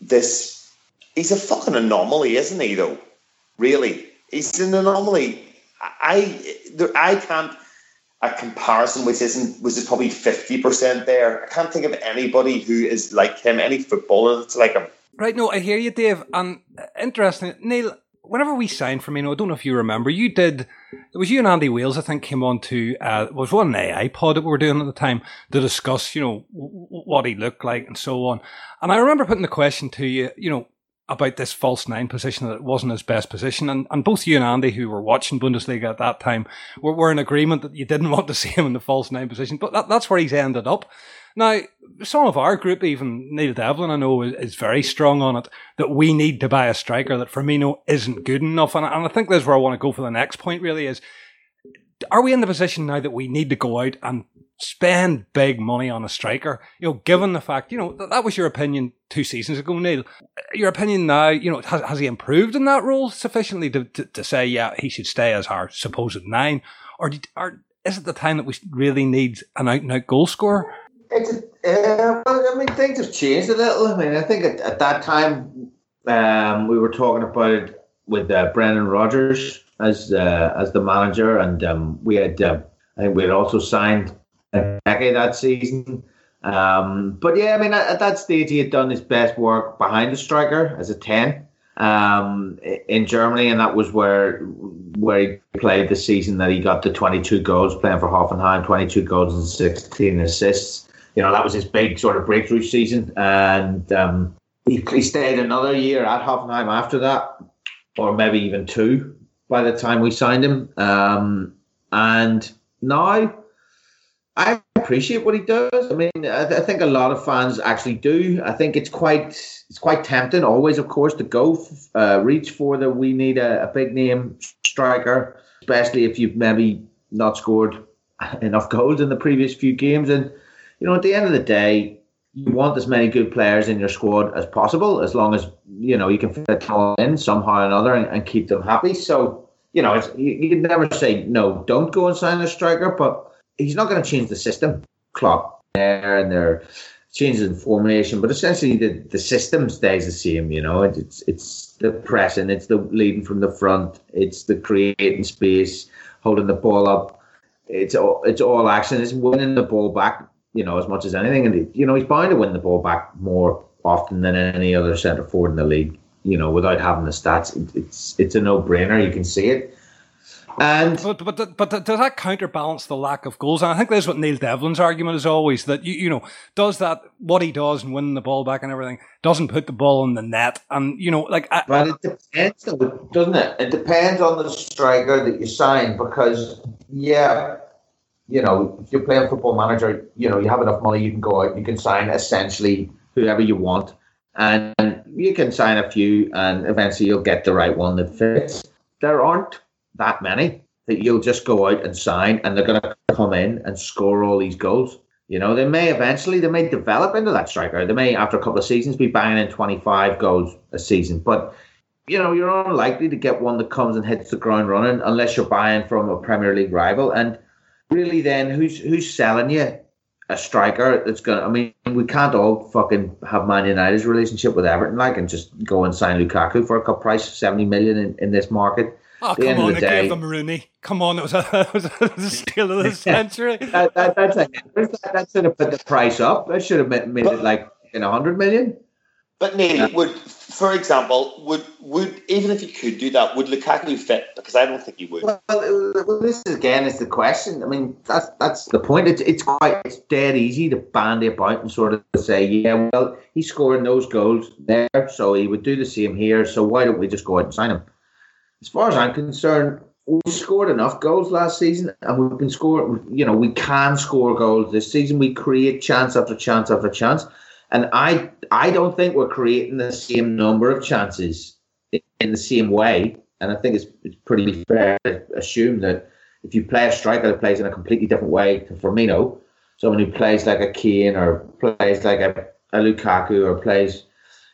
Speaker 3: this. He's a fucking anomaly, isn't he? Though, really, he's an anomaly I I can't a comparison which isn't which is probably fifty percent there. I can't think of anybody who is like him, any footballer that's like him.
Speaker 1: Right, no, I hear you, Dave. And interesting, Neil. Whenever we signed Firmino, I don't know if you remember, you did. It was you and Andy Wales, I think, came on to. Uh, was one AI pod that we were doing at the time to discuss, you know, w- what he looked like and so on. And I remember putting the question to you, you know, about this false nine position that it wasn't his best position. And, and both you and Andy, who were watching Bundesliga at that time, were, were in agreement that you didn't want to see him in the false nine position. But that, that's where he's ended up. Now, some of our group, even Neil Devlin, I know, is, is, very strong on it that we need to buy a striker, that Firmino isn't good enough. And, and I think that's where I want to go for the next point, really, is are we in the position now that we need to go out and spend big money on a striker? You know, given the fact, you know, that, that was your opinion two seasons ago, Neil. Your opinion now, you know, has, has he improved in that role sufficiently to, to, to, say, yeah, he should stay as our supposed nine? Or, or is it the time that we really need an out and out goal scorer?
Speaker 2: It's uh, well, I mean, things have changed a little. I mean, I think at, at that time um, we were talking about it with uh, Brendan Rodgers as uh, as the manager, and um, we had uh, I think we had also signed Eke that season. Um, but yeah, I mean, at, at, that stage, he had done his best work behind the striker as a ten um, in Germany, and that was where where he played the season that he got the 22 goals playing for Hoffenheim, 22 goals and 16 assists. You know, that was his big sort of breakthrough season, and um, he, he stayed another year at Hoffenheim after that, or maybe even two by the time we signed him. Um, and now I appreciate what he does. I mean, I, th- I, think a lot of fans actually do. I think it's quite it's quite tempting, always, of course, to go f- uh, reach for the we need a, a, big name striker, especially if you've maybe not scored enough goals in the previous few games. And you know, at the end of the day, you want as many good players in your squad as possible, as long as you know you can fit all in somehow or another and, and keep them happy. So you know, it's, you, you can never say no. Don't go and sign a striker, but he's not going to change the system. Klopp there and they're changing formation, but essentially the, the system stays the same. You know, it's it's the pressing, it's the leading from the front, it's the creating space, holding the ball up. It's all it's all action. It's winning the ball back. You know, as much as anything, and you know he's bound to win the ball back more often than any other centre forward in the league. You know, without having the stats, it's it's a no brainer. You can see it. And
Speaker 1: but, but but does that counterbalance the lack of goals? And I think that's what Neil Devlin's argument is always that you you know does that what he does and winning the ball back and everything doesn't put the ball in the net and you know like. I,
Speaker 2: but it depends, doesn't it? It depends on the striker that you sign because yeah, you know if you're playing football manager, you know you have enough money, you can go out, you can sign essentially whoever you want, and you can sign a few, and eventually you'll get the right one that fits. There aren't that many. that you'll just go out and sign and they're going to come in and score all these goals. You know, they may eventually, they may develop into that striker. They may, after a couple of seasons, be banging in 25 goals a season. But, you know, you're unlikely to get one that comes and hits the ground running unless you're buying from a Premier League rival. And really, then, who's who's selling you a striker that's going to, I mean, we can't all fucking have Man United's relationship with Everton, like, and just go and sign Lukaku for a cup price, 70 million in, in this market.
Speaker 1: Oh, come on, they day, gave them Rooney. Come on, it was a, it was a steal of the century.
Speaker 2: that, that, that's a, that should have put the price up. That should have made, made but, it like in a hundred million.
Speaker 3: But Neil, yeah. would for example, would would even if you could do that, would Lukaku fit? Because I don't think he would.
Speaker 2: Well, well this again is the question. I mean, that's that's the point. It's it's quite it's dead easy to bandy about and sort of say, yeah, well, he's scoring those goals there, so he would do the same here. So why don't we just go out and sign him? As far as I'm concerned, we scored enough goals last season, and we've been scoring. You know, we can score goals this season. We create chance after chance after chance, and I I don't think we're creating the same number of chances in the same way. And I think it's, it's pretty fair to assume that if you play a striker that plays in a completely different way to Firmino, someone who plays like a Kane or plays like a, a Lukaku or plays,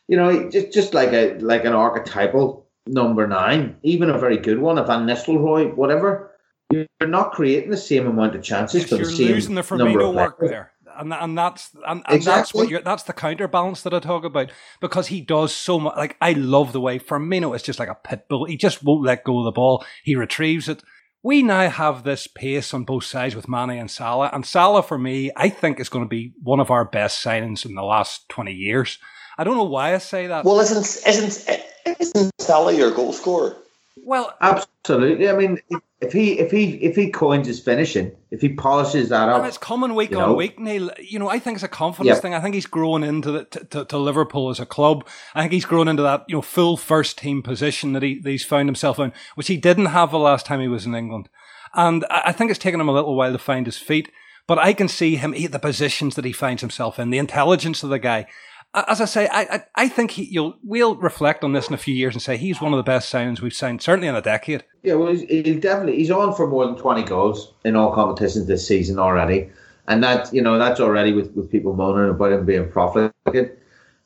Speaker 2: you know, just just like a like an archetypal number nine, even a very good one, a Van Nistelrooy, whatever, you're not creating the same amount of chances
Speaker 1: yes,
Speaker 2: for the same
Speaker 1: losing the Firmino work there. And, and that's and, and exactly. that's what you're that's the counterbalance that I talk about because he does so much like I love the way Firmino is just like a pit bull. He just won't let go of the ball. He retrieves it. We now have this pace on both sides with Mane and Salah and Salah for me I think is going to be one of our best signings in the last 20 years. I don't know why I say that.
Speaker 3: Well isn't isn't isn't Salah your goal scorer?
Speaker 1: Well,
Speaker 2: absolutely. I mean, if he if he if he coins his finishing, if he polishes that up,
Speaker 1: and it's common week on know. week, Neil. You know, I think it's a confidence yep. thing. I think he's grown into the to, to, to, Liverpool as a club. I think he's grown into that you know full first team position that he that he's found himself in, which he didn't have the last time he was in England. And I think it's taken him a little while to find his feet. But I can see him, the positions that he finds himself in, the intelligence of the guy as I say, I I, I think he, you'll we'll reflect on this in a few years and say he's one of the best signings we've signed certainly in a decade.
Speaker 2: Yeah, well, he's, definitely he's on for more than twenty goals in all competitions this season already, and that you know that's already with, with people moaning about him being profligate.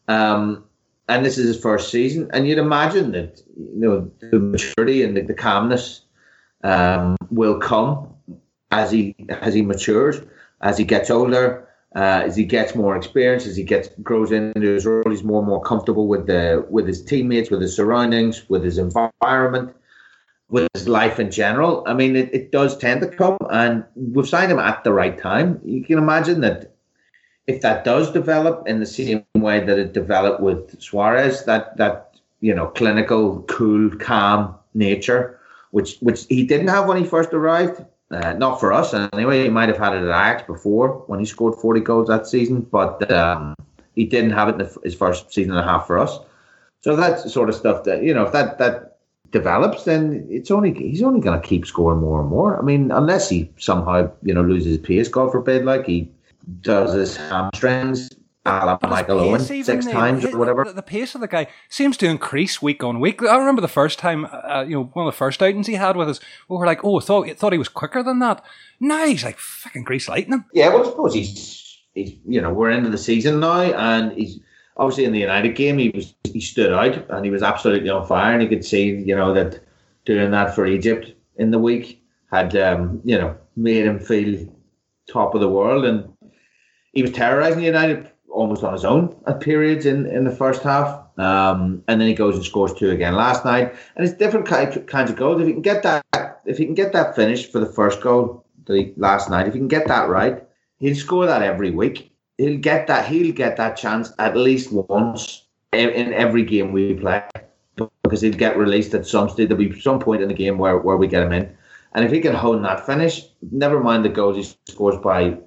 Speaker 2: Um, and this is his first season, and you'd imagine that you know the maturity and the, the calmness um, will come as he as he matures, as he gets older uh, as he gets more experience, as he gets grows into his role, he's more and more comfortable with the with his teammates, with his surroundings, with his environment, with his life in general. I mean, it, it does tend to come, and we've signed him at the right time. You can imagine that if that does develop in the same way that it developed with Suarez, that that you know clinical, cool, calm nature, which which he didn't have when he first arrived uh, not for us anyway. He might have had it at Ajax before when he scored 40 goals that season, but um, he didn't have it in the, his first season and a half for us. So that's the sort of stuff that you know if that that develops, then it's only he's only going to keep scoring more and more. I mean, unless he somehow you know loses pace, God forbid, like he does his hamstrings Michael Owen six times or whatever.
Speaker 1: The, the, pace of the guy seems to increase week on week. I remember the first time, uh, you know, one of the first outings he had with us, we were like, oh, thought thought he was quicker than that. Now he's like fucking grease lightning.
Speaker 2: Yeah, well, I suppose he's, he's, you know, we're into the season now, and he's obviously in the United game, he was he stood out and he was absolutely on fire, and you could see, you know, that doing that for Egypt in the week had, um, you know, made him feel top of the world, and he was terrorising the United almost on his own at periods in, in the first half. Um, and then he goes and scores two again last night. And it's different kinds of goals. If he can get that, if he can get that finish for the first goal the, last night, if he can get that right, he'll score that every week. He'll get that. He'll get that chance at least once in, every game we play because he'll get released at some stage. There'll be some point in the game where, where we get him in. And if he can hone that finish, never mind the goals he scores by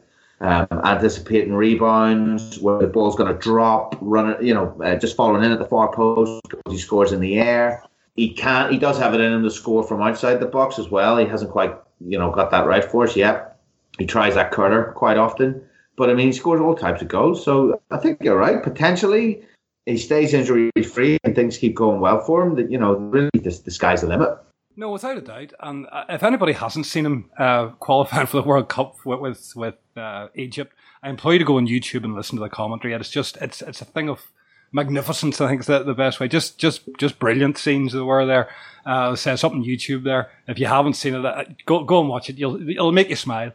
Speaker 2: um, anticipating rebounds, where the ball's going to drop, running, you know, uh, just falling in at the far post. He scores in the air. He can. He does have it in him to score from outside the box as well. He hasn't quite, you know, got that right for us yet. He tries that curler quite often, but I mean, he scores all types of goals. So I think you're right. Potentially, he stays injury free and things keep going well for him. That you know, really, the, the sky's the limit.
Speaker 1: No, without a doubt. And uh, if anybody hasn't seen him uh, qualifying for the World Cup with, with uh, Egypt, I implore you to go on YouTube and listen to the commentary. It's just it's it's a thing of magnificence. I think is the, the best way. Just just just brilliant scenes that were there. Uh, says something YouTube there. If you haven't seen it, uh, go go and watch it. You'll it'll make you smile.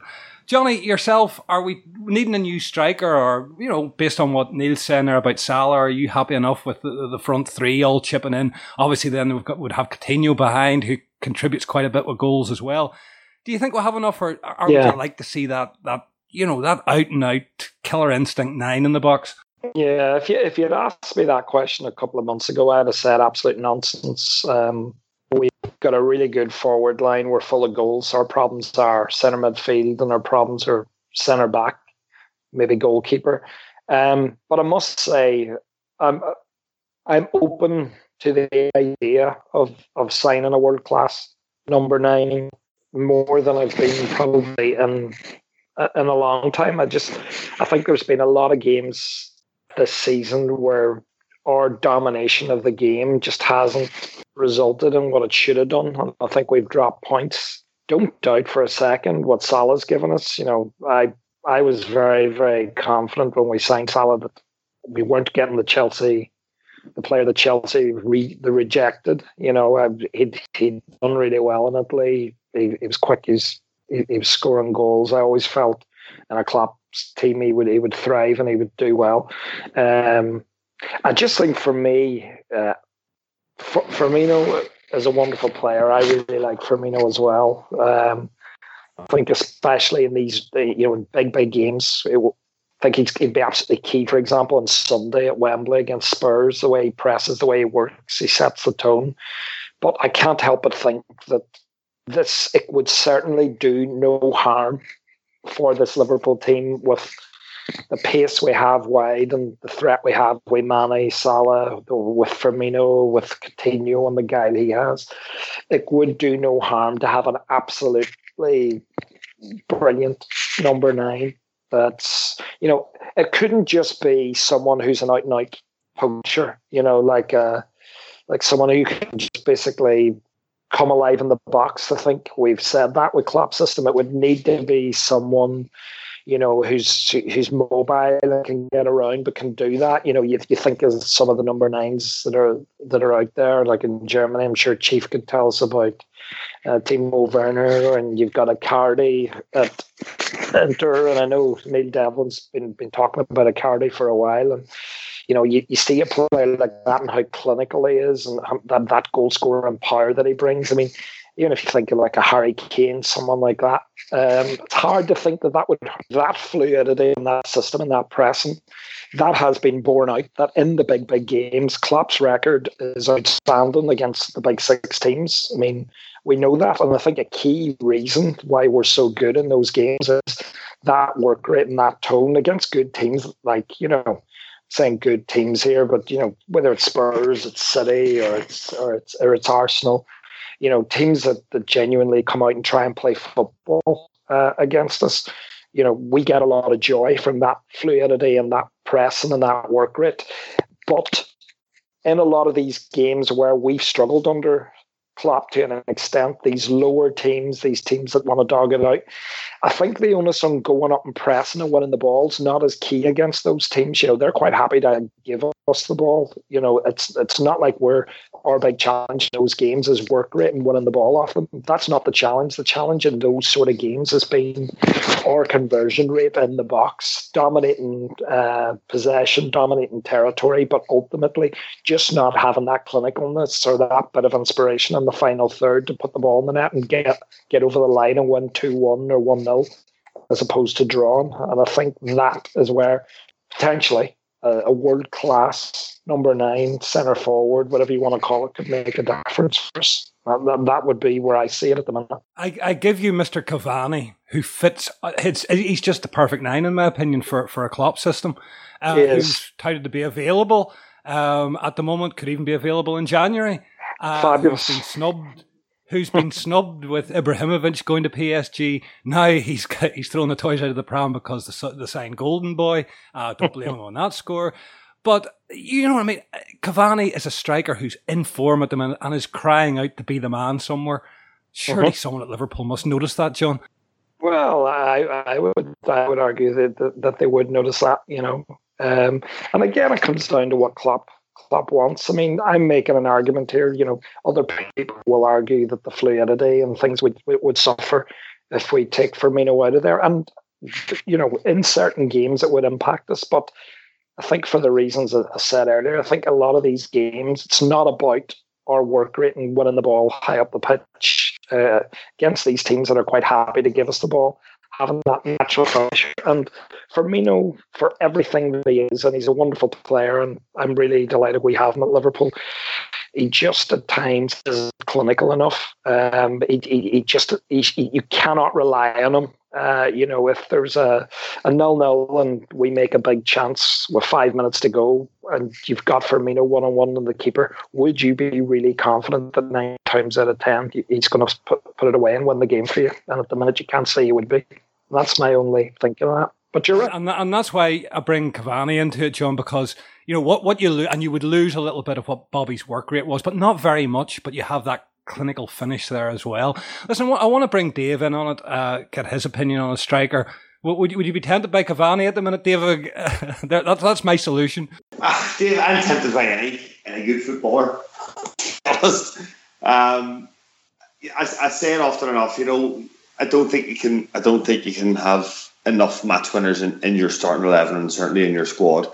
Speaker 1: Johnny, yourself, are we needing a new striker, or you know, based on what Neil's saying there about Salah, are you happy enough with the, the front three all chipping in? Obviously, then we've got would have Coutinho behind, who contributes quite a bit with goals as well. Do you think we'll have enough, or, or yeah. would you like to see that that you know that out and out killer instinct nine in the box?
Speaker 4: Yeah, if you if you'd asked me that question a couple of months ago, I'd have said absolute nonsense. Um, we've got a really good forward line. We're full of goals. Our problems are centre midfield, and our problems are centre back, maybe goalkeeper. Um, but I must say, I'm I'm open to the idea of of signing a world class number nine more than I've been probably in Uh, in a long time. I just I think there's been a lot of games this season where our domination of the game just hasn't resulted in what it should have done. I think we've dropped points. Don't doubt for a second what Salah's given us. You know, I I was very very confident when we signed Salah that we weren't getting the Chelsea, the player that Chelsea re, the rejected. You know, uh, he'd he'd done really well in Italy. He, he was quick. He's he, he was scoring goals. I always felt in a Klopp team he would he would thrive and he would do well. Um, I just think for me, uh, Firmino is a wonderful player. I really like Firmino as well. Um, I think especially in these you know in big big games, it, I think he'd be absolutely key. For example, on Sunday at Wembley against Spurs, the way he presses, the way he works, he sets the tone. But I can't help but think that this it would certainly do no harm for this Liverpool team with the pace we have wide and the threat we have with Mane, Salah, with Firmino, with Coutinho and the guy he has, it would do no harm to have an absolutely brilliant number nine. That's you know, it couldn't just be someone who's an out and out poacher, you know, like uh like someone who can just basically come alive in the box. I think we've said that with Klopp system. It would need to be someone, you know, who's who's mobile and can get around, but can do that. You know, you, you think of some of the number nines that are that are out there, like in Germany. I'm sure Chief could tell us about uh, Timo Werner, and you've got Icardi at Inter, and I know Neil Devlin's been been talking about Icardi for a while, and you know, you, you see a player like that and how clinical he is and that, that goal scorer and power that he brings. I mean, even if you think of like a Harry Kane, someone like that, um, it's hard to think that that would that fluidity in that system and that pressing that has been borne out. That in the big big games, Klopp's record is outstanding against the big six teams. I mean, we know that, and I think a key reason why we're so good in those games is that work rate and that tone against good teams like you know saying good teams here, but you know whether it's Spurs, it's City, or it's or it's or it's Arsenal, you know teams that, that genuinely come out and try and play football uh, against us. You know we get a lot of joy from that fluidity and that pressing and that work rate, but in a lot of these games where we've struggled under Klopp to an extent, these lower teams, these teams that want to dog it out, I think the onus on going up and pressing and winning the ball is not as key against those teams. You know, they're quite happy to give us the ball. You know, it's it's not like we're our big challenge in those games is work rate and winning the ball off them. That's not the challenge. The challenge in those sort of games has been our conversion rate in the box, dominating uh, possession, dominating territory, but ultimately just not having that clinicalness or that bit of inspiration in the final third to put the ball in the net and get get over the line and win two one or one 0 as opposed to drawn. And I think that is where potentially uh, a world class number nine centre forward, whatever you want to call it, could make a difference for us. That, that would be where I see it at the moment.
Speaker 1: I, I give you Mr. Cavani, who fits. It's, he's just the perfect nine, in my opinion, for, for a Klopp system. Uh, who's touted to be available um, at the moment, could even be available in January.
Speaker 4: Uh, Fabulous.
Speaker 1: Been snubbed who's been snubbed with Ibrahimovic going to PSG. Now he's he's throwing the toys out of the pram because the the signed Golden Boy. Uh, don't blame him on that score. But you know what I mean? Cavani is a striker who's in form at the minute and is crying out to be the man somewhere. Surely uh-huh. someone at Liverpool must notice that, John.
Speaker 4: Well, I, I would I would argue that, that, that they would notice that, you know. Um, and again, it comes down to what Klopp Klopp wants. I mean, I'm making an argument here. You know, other people will argue that the fluidity and things would would suffer if we take Firmino out of there. And you know, in certain games it would impact us, but I think for the reasons I said earlier, I think a lot of these games, it's not about our work rate and winning the ball high up the pitch uh, against these teams that are quite happy to give us the ball, having that natural pressure. And Firmino, for everything that he is, and he's a wonderful player, and I'm really delighted we have him at Liverpool. He just at times is clinical enough. Um, he, he, he just he, you cannot rely on him uh, you know, if there's a, a nil nil and we make a big chance with five minutes to go and you've got Firmino one on one and the keeper, would you be really confident that nine times out of ten he's going to put, put it away and win the game for you? And at the minute, you can't say you would be. That's my only thinking of that. But you're right.
Speaker 1: And, and that's why I bring Cavani into it, John, because, you know, what, what you lose, and you would lose a little bit of what Bobby's work rate was, but not very much, but you have that clinical finish there as well. Listen, I want to bring Dave in on it, uh, get his opinion on a striker. Would, would you be tempted by Cavani at the minute, Dave? that, that's my solution.
Speaker 3: Ah, Dave, I'm tempted by any any good footballer. um, I, I say it often enough. You know, I don't think you can. I don't think you can have enough match winners in, in your starting eleven, and certainly in your squad.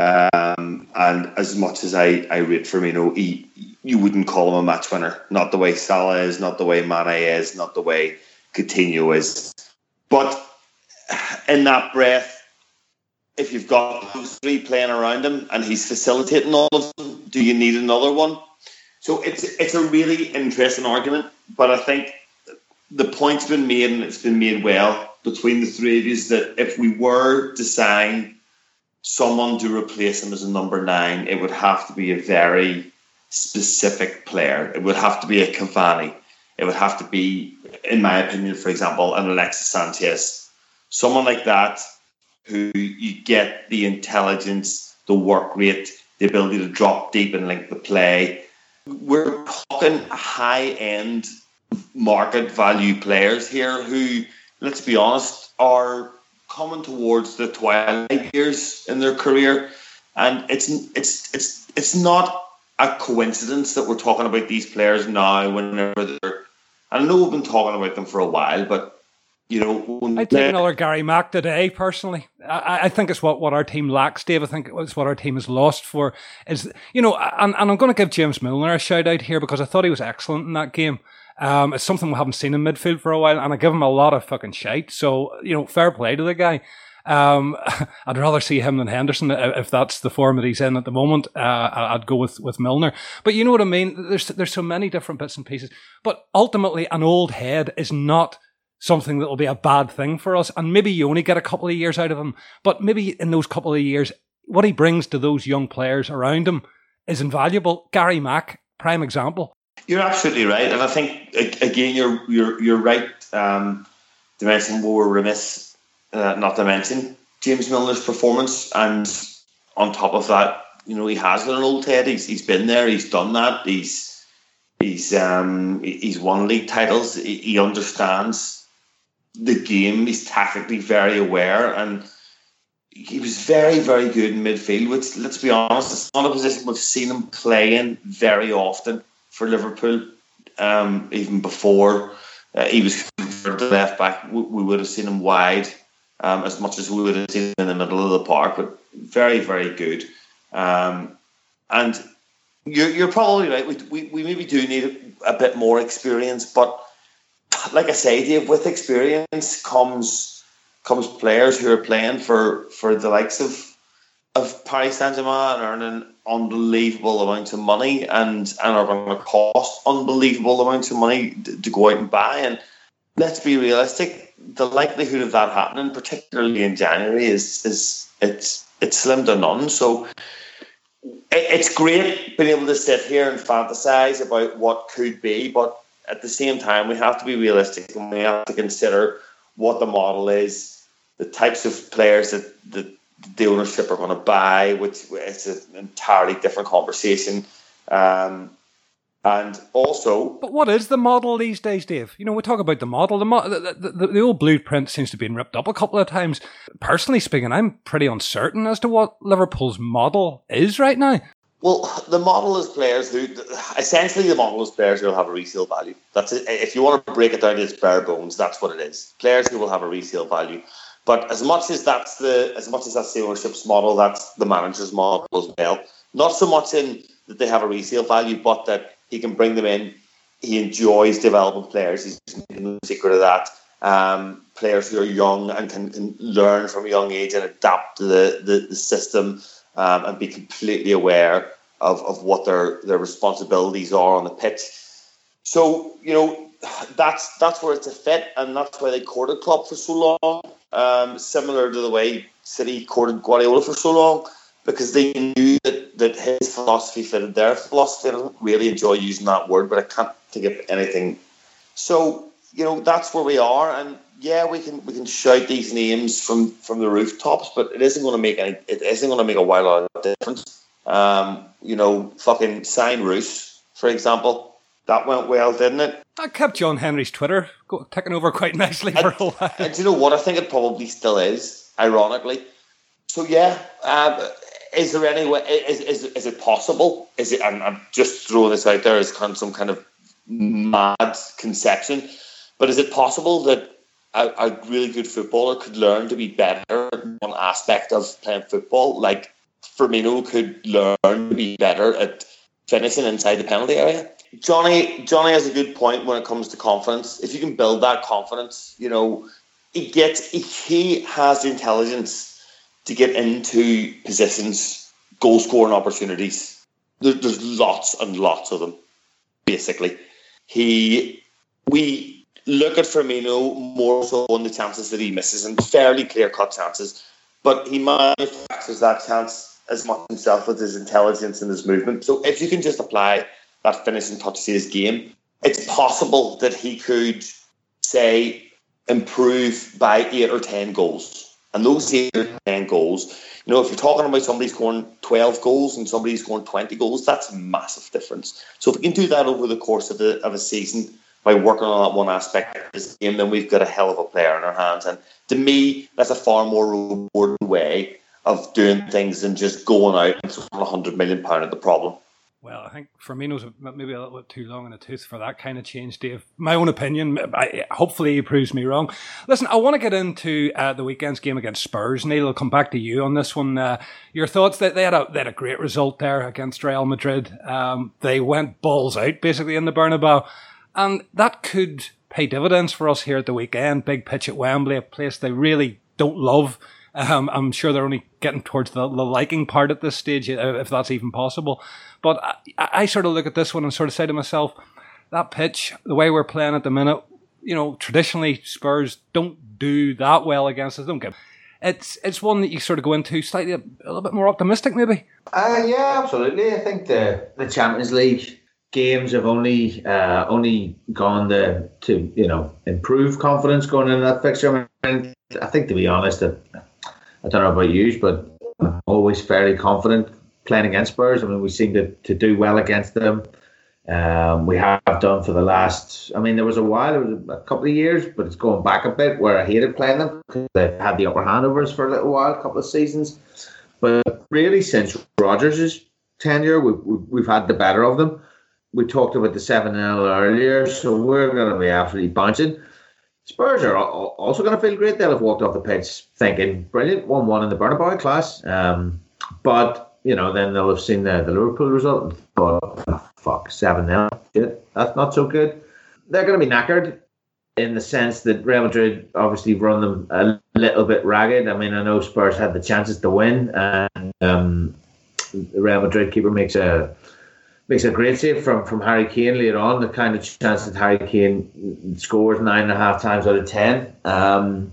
Speaker 3: Um, and as much as I, I rate Firmino, he, you wouldn't call him a match winner. Not the way Salah is, not the way Mane is, not the way Coutinho is. But in that breath, if you've got those three playing around him and he's facilitating all of them, do you need another one? So it's it's a really interesting argument, but I think the point's been made and it's been made well between the three of you that if we were to sign someone to replace him as a number nine, it would have to be a very specific player. It would have to be a Cavani. It would have to be, in my opinion, for example, an Alexis Sanchez. Someone like that who you get the intelligence, the work rate, the ability to drop deep and link the play. We're talking high end market value players here who, let's be honest, are coming towards the twilight years in their career, and it's it's it's it's not a coincidence that we're talking about these players now. Whenever they're, I know we've been talking about them for a while, but you know,
Speaker 1: I take another Gary Mack today. Personally, I, I, think it's what, what our team lacks, Dave. I think it's what our team is lost for. Is you know, and, and I'm going to give James Milner a shout out here because I thought he was excellent in that game. Um, it's something we haven't seen in midfield for a while, and I give him a lot of fucking shite. So you know, fair play to the guy. Um, I'd rather see him than Henderson if that's the form that he's in at the moment. Uh, I'd go with, with Milner. But you know what I mean? There's there's so many different bits and pieces. But ultimately, an old head is not something that will be a bad thing for us. And maybe you only get a couple of years out of him, but maybe in those couple of years, what he brings to those young players around him is invaluable. Gary Mack, prime example.
Speaker 3: You're absolutely right, and I think again you're you're you're right. Um, to mention we were remiss uh, not to mention James Milner's performance, and on top of that, you know he has an old head. He's he's been there. He's done that. He's he's um he's won league titles. He, he understands the game. He's tactically very aware, and he was very very good in midfield. Which let's be honest, it's not a position we've seen him play in very often for Liverpool. Um, even before uh, he was the left back, we, we, would have seen him wide um, as much as we would have seen him in the middle of the park. But very, very good. Um, and you're, you're probably right. We, we, we maybe do need a, a bit more experience, but like I say, Dave, with experience comes comes players who are playing for, for the likes of of Paris Saint Germain and earning unbelievable amounts of money and, and are going to cost unbelievable amounts of money to, to go out and buy. And let's be realistic, the likelihood of that happening, particularly in January, is is it's it's slim to none. So it's great being able to sit here and fantasize about what could be, but at the same time, we have to be realistic and we have to consider what the model is, the types of players that, that the ownership are going to buy, which it's an entirely different conversation. Um, and also,
Speaker 1: but what is the model these days, Dave? You know, we talk about the model. The, mo- the, the, the old blueprint seems to be ripped up a couple of times. Personally speaking, I'm pretty uncertain as to what Liverpool's model is right now.
Speaker 3: Well, the model is players who, essentially, the model is players who will have a resale value. That's it. If you want to break it down to its bare bones, that's what it is. Players who will have a resale value. But as much as that's the, as much as that's the ownership's model, that's the manager's model as well. Not so much in that they have a resale value, but that he can bring them in. He enjoys developing players. He's no secret of that. Um, players who are young and can, can, learn from a young age and adapt to the, the, the system um, and be completely aware of, of what their, their responsibilities are on the pitch. So, you know, that's that's where it's a fit, and that's why they courted Klopp for so long. Um, similar to the way City courted Guardiola for so long, because they knew that, that his philosophy fitted their philosophy. I don't really enjoy using that word, but I can't think of anything. So, you know, that's where we are, and yeah, we can we can shout these names from from the rooftops, but it isn't going to make any. It isn't going to make a wild lot of difference. Um, you know, fucking sign Roos, for example. That went well, didn't it?
Speaker 1: That kept John Henry's Twitter go, taking over quite nicely for
Speaker 3: a while. And do you know what? I think it probably still is, ironically. So yeah, um, is there any way? Is, is, is it possible? Is it? And I'm just throwing this out there as kind of some kind of mad conception, but is it possible that a, a really good footballer could learn to be better at one aspect of playing football, like Firmino could learn to be better at finishing inside the penalty area? Johnny Johnny has a good point when it comes to confidence. If you can build that confidence, you know, he gets he has the intelligence to get into positions, goal scoring opportunities. There, there's lots and lots of them. Basically, he we look at Firmino more so on the chances that he misses and fairly clear cut chances, but he manufactures that chance as much himself with his intelligence and his movement. So if you can just apply that finishing touch to his game, it's possible that he could, say, improve by eight or ten goals. And those eight or ten goals, you know, if you're talking about somebody scoring 12 goals and somebody scoring 20 goals, that's a massive difference. So if we can do that over the course of, the, of a season by working on that one aspect of his game, then we've got a hell of a player in our hands. And to me, that's a far more rewarding way of doing things than just going out and throwing hundred million pound at the problem.
Speaker 1: Well, I think Firmino's maybe a little bit too long in the tooth for that kind of change, Dave. My own opinion. I, hopefully, he proves me wrong. Listen, I want to get into uh, the weekend's game against Spurs. Neil, I'll come back to you on this one. Uh, your thoughts? That they had a they had a great result there against Real Madrid. Um, they went balls out basically in the Bernabeu, and that could pay dividends for us here at the weekend. Big pitch at Wembley, a place they really don't love. Um, I'm sure they're only getting towards the, the, liking part at this stage, uh, if that's even possible. But I, I, sort of look at this one and sort of say to myself, that pitch, the way we're playing at the minute, you know, traditionally Spurs don't do that well against us. Don't get. It's it's one that you sort of go into slightly a, a little bit more optimistic, maybe.
Speaker 2: Uh, yeah, absolutely. I think the the Champions League games have only uh, only gone to, to you know improve confidence going into that fixture. I, mean, I think to be honest, I don't know about you, but I'm always fairly confident playing against Spurs. I mean, we seem to, to do well against them. Um, we have done for the last. I mean, there was a while, it was a couple of years, but it's going back a bit where I hated playing them because they had the upper hand over us for a little while, a couple of seasons. But really, since Rodgers' tenure, we, we, we've had the better of them. We talked about the 7 0 earlier, so we're going to be absolutely bouncing. Spurs are also going to feel great. They'll have walked off the pitch thinking, brilliant, 1 1 in the Bernabeu class. Um, but, you know, then they'll have seen the, the Liverpool result and thought, oh, fuck, 7 0. Shit, that's not so good. They're going to be knackered in the sense that Real Madrid obviously run them a little bit ragged. I mean, I know Spurs had the chances to win, and um, Real Madrid keeper makes a makes a great save from, from Harry Kane later on. The kind of chance that Harry Kane scores nine and a half times out of ten. Um,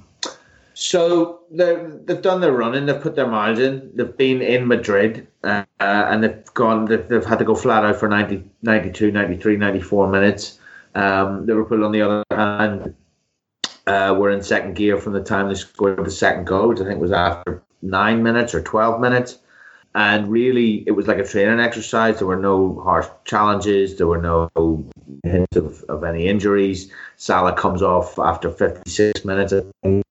Speaker 2: so they've done their running. They've put their miles in. They've been in Madrid uh, and they've gone. They've, they've, had to go flat out for 90, 92, 93, 94 minutes. Um, Liverpool, on the other hand, uh, were in second gear from the time they scored the second goal, which I think was after nine minutes or 12 minutes. And really, it was like a training exercise. There were no harsh challenges. There were no hints of, of any injuries. Salah comes off after 56 minutes.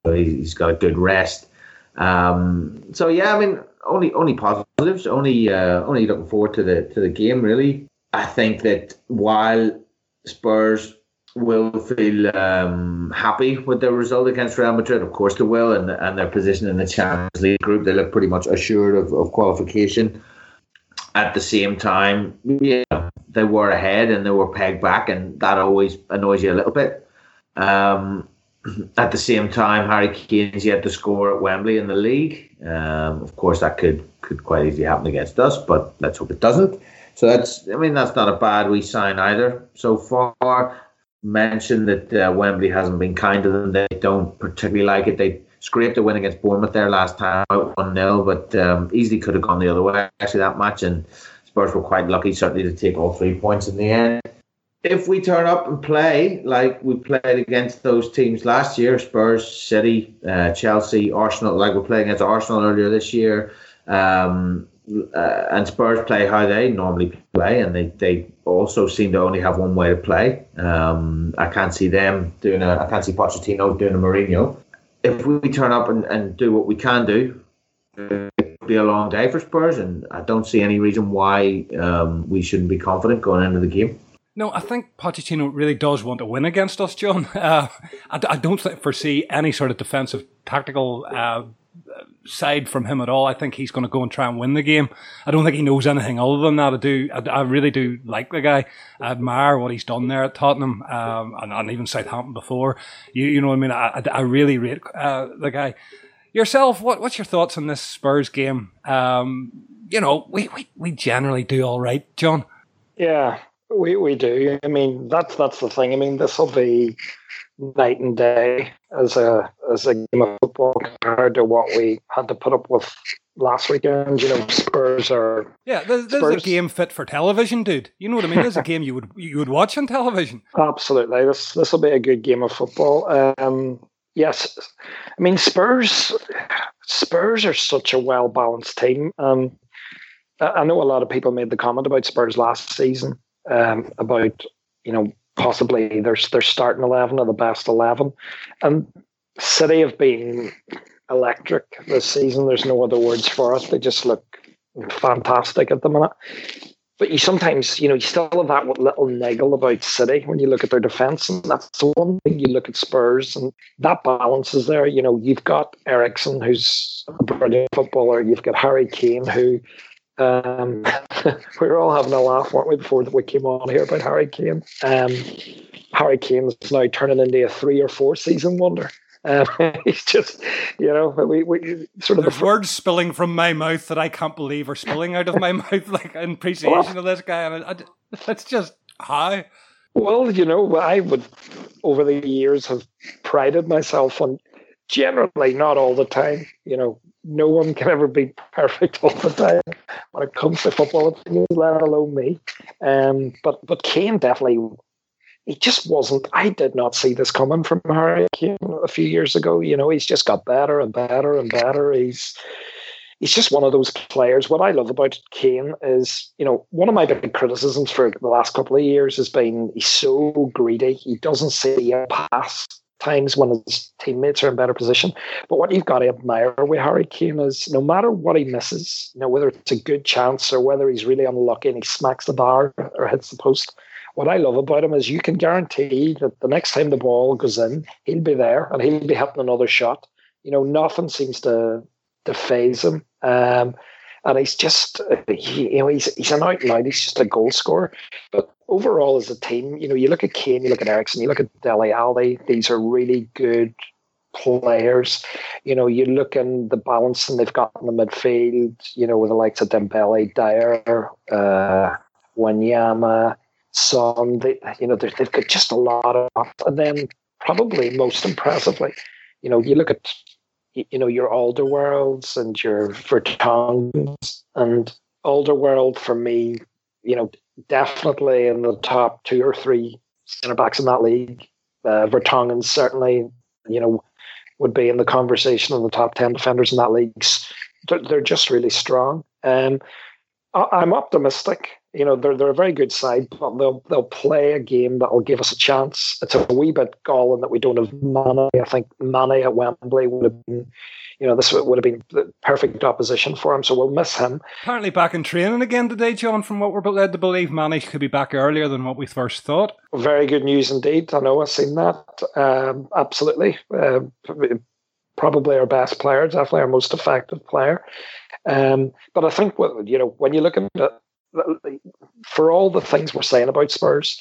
Speaker 2: He's got a good rest. Um, so yeah, I mean, only only positives. Only uh, only looking forward to the to the game. Really, I think that while Spurs will feel um, happy with their result against Real Madrid. Of course, they will, and and their position in the Champions League group, they look pretty much assured of, of qualification. At the same time, yeah, they were ahead and they were pegged back, and that always annoys you a little bit. Um, at the same time, Harry Kane's yet to score at Wembley in the league. Um, of course, that could could quite easily happen against us, but let's hope it doesn't. So that's, I mean, that's not a bad wee sign either so far mentioned that uh, Wembley hasn't been kind to them. They don't particularly like it. They scraped a win against Bournemouth there last time out 1 0, but um, easily could have gone the other way, actually, that match. And Spurs were quite lucky, certainly, to take all three points in the end. If we turn up and play like we played against those teams last year Spurs, City, uh, Chelsea, Arsenal, like we're playing against Arsenal earlier this year, um, uh, and Spurs play how they normally play, and they, they also seem to only have one way to play. Um, I can't see them doing a. I can't see Pochettino doing a Mourinho. If we turn up and, and do what we can do, it'll be a long day for Spurs, and I don't see any reason why um, we shouldn't be confident going into the game.
Speaker 1: No, I think Pochettino really does want to win against us, John. Uh, I, I, don't foresee any sort of defensive tactical uh, side from him at all. I think he's going to go and try and win the game. I don't think he knows anything other than that. I do. I, I really do like the guy. I admire what he's done there at Tottenham um, and, and, even Southampton before. You, you know what I mean? I, I really rate uh, the guy. Yourself, what, what's your thoughts on this Spurs game? Um, you know, we, we, we generally do all right, John.
Speaker 4: Yeah, we, we do. I mean, that's that's the thing. I mean, this will be night and day as a as a game of football compared to what we had to put up with last weekend. You know, Spurs are
Speaker 1: yeah. There's, there's Spurs. a game fit for television, dude. You know what I mean? There's a game you would you would watch on television.
Speaker 4: Absolutely. This this will be a good game of football. Um, yes, I mean Spurs. Spurs are such a well balanced team. Um, I know a lot of people made the comment about Spurs last season um, about you know possibly their their starting eleven or the best eleven, and City have been electric this season. There's no other words for it. They just look fantastic at the minute. But you sometimes, you know, you still have that little niggle about City when you look at their defence, and that's the one thing you look at Spurs, and that balance is there. You know, you've got Eriksen, who's a brilliant footballer. You've got Harry Kane, who um, we were all having a laugh, weren't we, before we came on here about Harry Kane. Um, Harry Kane is now turning into a three or four season wonder. Um, he's just, you know, we, we sort of
Speaker 1: There's the words spilling from my mouth that I can't believe are spilling out of my mouth, like in appreciation of this guy, and I, I, it's just how.
Speaker 4: Well, you know, I would over the years have prided myself on generally not all the time, you know, no one can ever be perfect all the time when it comes to football, let alone me. Um, but but Kane definitely, he just wasn't. I did not see this coming from Harry Kane a few years ago. You know, he's just got better and better and better. He's he's just one of those players. What I love about Kane is, you know, one of my big criticisms for the last couple of years has been he's so greedy. He doesn't see a pass times when his teammates are in better position. But what you've got to admire with Harry Kane is no matter what he misses, you know, whether it's a good chance or whether he's really unlucky and he smacks the bar or hits the post, what I love about him is you can guarantee that the next time the ball goes in, he'll be there and he'll be hitting another shot. You know, nothing seems to to phase him. Um, and he's just, you know, he's he's an out and out. He's just a goal scorer. But overall, as a team, you know, you look at Kane, you look at Eriksen, you look at Dele Alli. These are really good players. You know, you look in the balance and they've got in the midfield. You know, with the likes of Dembele, Dier, uh, Wanyama, Son. They, you know, they've got just a lot of. And then probably most impressively, you know, you look at you know your Alderweirelds and your Vertonghen and Alderweireld for me, you know, definitely in the top two or three centre backs in that league. Uh, Vertonghen certainly, you know, would be in the conversation of the top 10 defenders in that league. They're, they're just really strong. Um, I'm optimistic. You know, they're they're a very good side, but they'll they'll play a game that will give us a chance. It's a wee bit galling that we don't have Mane. I think Mane at Wembley would have been, you know, this would have been the perfect opposition for him. So we'll miss him.
Speaker 1: Apparently back in training again today, John. From what we're led to believe, Mane could be back earlier than what we first thought.
Speaker 4: Very good news indeed. I know I've seen that. Um, absolutely. Uh, probably our best player, definitely our most effective player. Um, but I think you know when you look at it, for all the things we're saying about Spurs,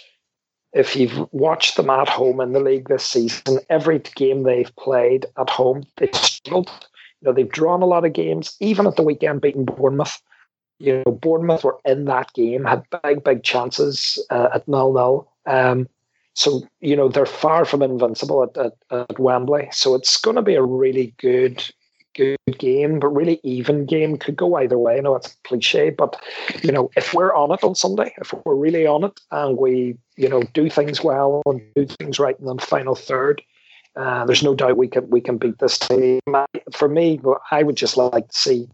Speaker 4: if you've watched them at home in the league this season, every game they've played at home, they've struggled. You know, they've drawn a lot of games, even at the weekend beating Bournemouth. You know, Bournemouth were in that game, had big, big chances uh, at nil nil. Um, so, you know, they're far from invincible at, at, at Wembley. So it's going to be a really good good game, but really even game could go either way. I know it's cliche, but you know, if we're on it on Sunday, if we're really on it and we, you know, do things well and do things right in the final third, uh, there's no doubt we can we can beat this team. For me, I would just like to see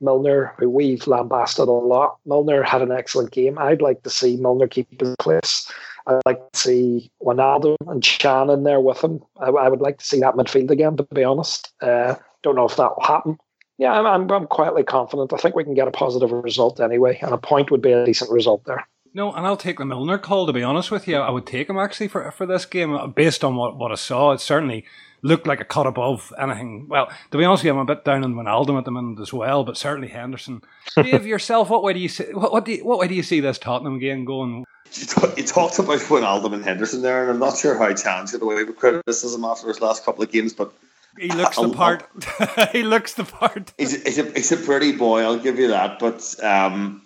Speaker 4: Milner, who we've lambasted a lot. Milner had an excellent game. I'd like to see Milner keep his place. I'd like to see Wijnaldum and Can in there with him. I, I, would like to see that midfield again, to be honest. Uh, don't know if that will happen. Yeah, I'm, I'm, I'm quietly confident. I think we can get a positive result anyway, and a point would be a decent result there.
Speaker 1: No, and I'll take the Milner call. To be honest with you, I would take him actually for for this game uh, based on what, what I saw. It certainly looked like a cut above anything. Well, to be honest with you, I'm a bit down on Wijnaldum at the minute as well, but certainly Henderson. Dave, yourself, what way do you see what, what, do you, what way do you see this Tottenham game going?
Speaker 3: You, talk, you talked about Wijnaldum and Henderson there, and I'm not sure how Can's get away with criticism after his last couple of games, but
Speaker 1: he looks the part. he looks the part.
Speaker 3: He's, he's, a, he's a pretty boy, I'll give you that. But um,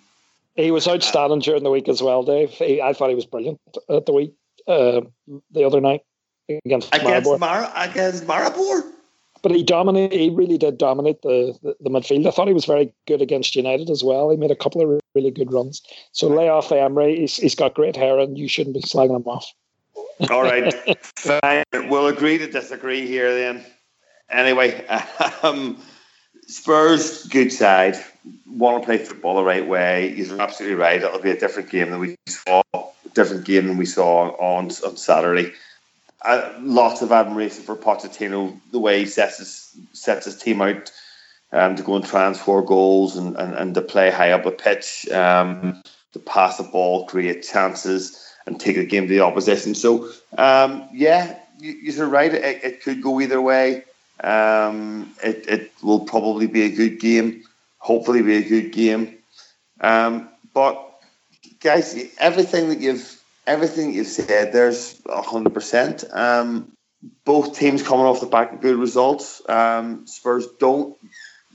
Speaker 4: he was outstanding during the week as well, Dave. He, I thought he was brilliant at the week uh, the other night against
Speaker 3: against Maribor. Mar- against Maribor.
Speaker 4: But he dominated. He really did dominate the, the, the, midfield. I thought he was very good against United as well. He made a couple of really good runs. So lay off Emre. He's, he's got great hair, and you shouldn't be slagging him off.
Speaker 3: All right, fine. We'll agree to disagree here then. Anyway, um, Spurs, good side. Want to play football the right way. You're absolutely right. It'll be a different game than we saw. Different game than we saw on on Saturday. Uh, lots of admiration for Pochettino, the way he sets his sets his team out um, to go and transfer goals and, and, and to play high up the pitch, um, to pass the ball, create chances, and take the game to the opposition. So, um, yeah, you, are right. It, it, could go either way. Um, it, it will probably be a good game. Hopefully, be a good game. Um, but guys, everything that you've everything you've said, there's hundred um, percent. Both teams coming off the back of good results. Um, Spurs don't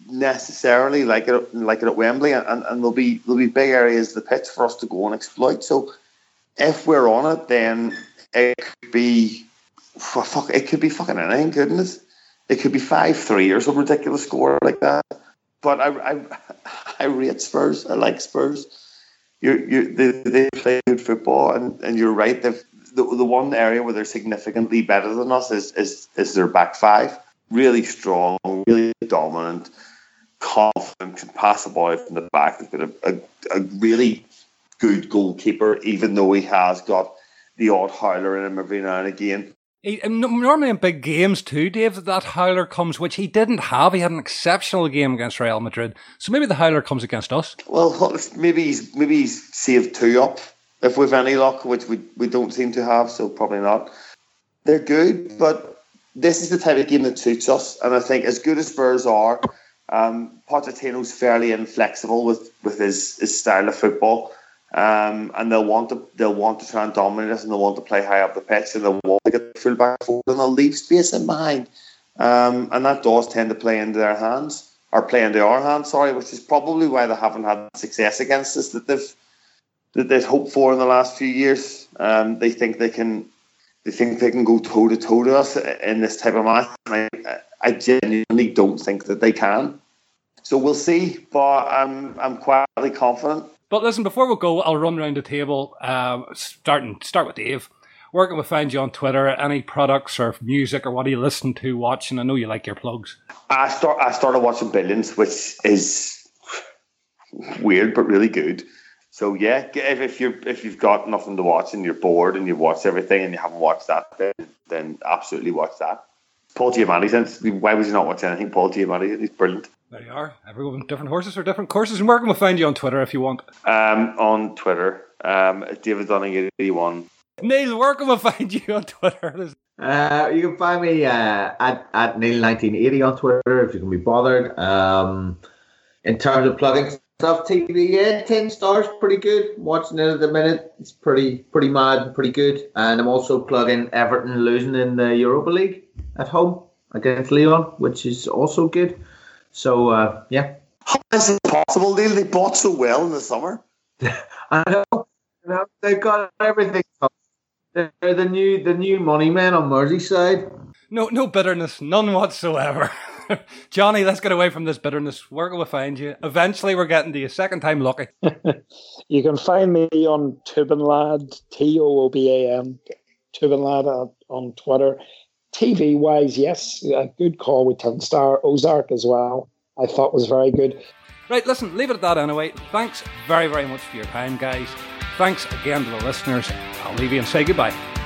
Speaker 3: necessarily like it like it at Wembley, and, and there'll be there'll be big areas of the pitch for us to go and exploit. So, if we're on it, then it could be fuck. It could be fucking anything, it? It could be five three or some ridiculous score like that. But I, I, I rate Spurs. I like Spurs. You, you, they, they play good football, and, and you're right. The, the one area where they're significantly better than us is, is is their back five. Really strong, really dominant, confident, can pass the ball from the back. They've got a, a, a really good goalkeeper, even though he has got the odd howler in him every now and again.
Speaker 1: He, normally in big games too, Dave, that howler comes, which he didn't have. He had an exceptional game against Real Madrid, so maybe the howler comes against us.
Speaker 3: Well, maybe he's maybe he's saved two up if we've any luck, which we we don't seem to have, so probably not. They're good, but this is the type of game that suits us, and I think as good as Spurs are, um, Pochettino's fairly inflexible with with his his style of football. Um, and they'll want to they'll want to try and dominate us, and they'll want to play high up the pitch, and they'll want to get the full back forward, and they'll leave space in behind, um, and that does tend to play into their hands, or play into our hands. Sorry, which is probably why they haven't had success against us that they've that they've hoped for in the last few years. Um, they think they can they think they can go toe to toe to us in this type of match. I, I genuinely don't think that they can. So we'll see, but I'm I'm quietly confident.
Speaker 1: But listen, before we go, I'll run around the table. Um, starting start with Dave. where can we find you on Twitter? Any products or music or what are you listening to, watching? I know you like your plugs.
Speaker 3: I start. I started watching Billions, which is weird but really good. So yeah, if, if you're if you've got nothing to watch and you're bored and you've watched everything and you haven't watched that, then, then absolutely watch that. Paul Giamatti, since why was he not watching anything? Paul Giamatti, he's brilliant.
Speaker 1: There you are. Everyone, different horses for different courses. And where can we find you on Twitter if you want?
Speaker 3: Um, on Twitter, um, David Dunning eighty one.
Speaker 1: Neil, where can we find you on Twitter?
Speaker 2: Uh, you can find me uh, at at Neil1980 on Twitter if you can be bothered. Um, in terms of plugging stuff, TV, yeah, Tin Stars, pretty good. Watching it at the minute, it's pretty pretty mad, pretty good. And I'm also plugging Everton losing in the Europa League at home against Lyon, which is also good. So uh, yeah.
Speaker 3: How is it possible, Neil? They bought so well in the summer.
Speaker 2: I know. You know, they've got everything. They're the new the new money men on Merseyside.
Speaker 1: No, no bitterness, none whatsoever. Johnny, let's get away from this bitterness. Where can we find you? Eventually, we're getting to you. Second time lucky.
Speaker 4: you can find me on Toobinlad, T O O B A M, Toobinlad on Twitter. TV wise, yes, a good call with Tin Star Ozark as well. I thought was very good.
Speaker 1: Right, listen, leave it at that anyway. Thanks very, very much for your time, guys. Thanks again to the listeners. I'll leave you and say goodbye.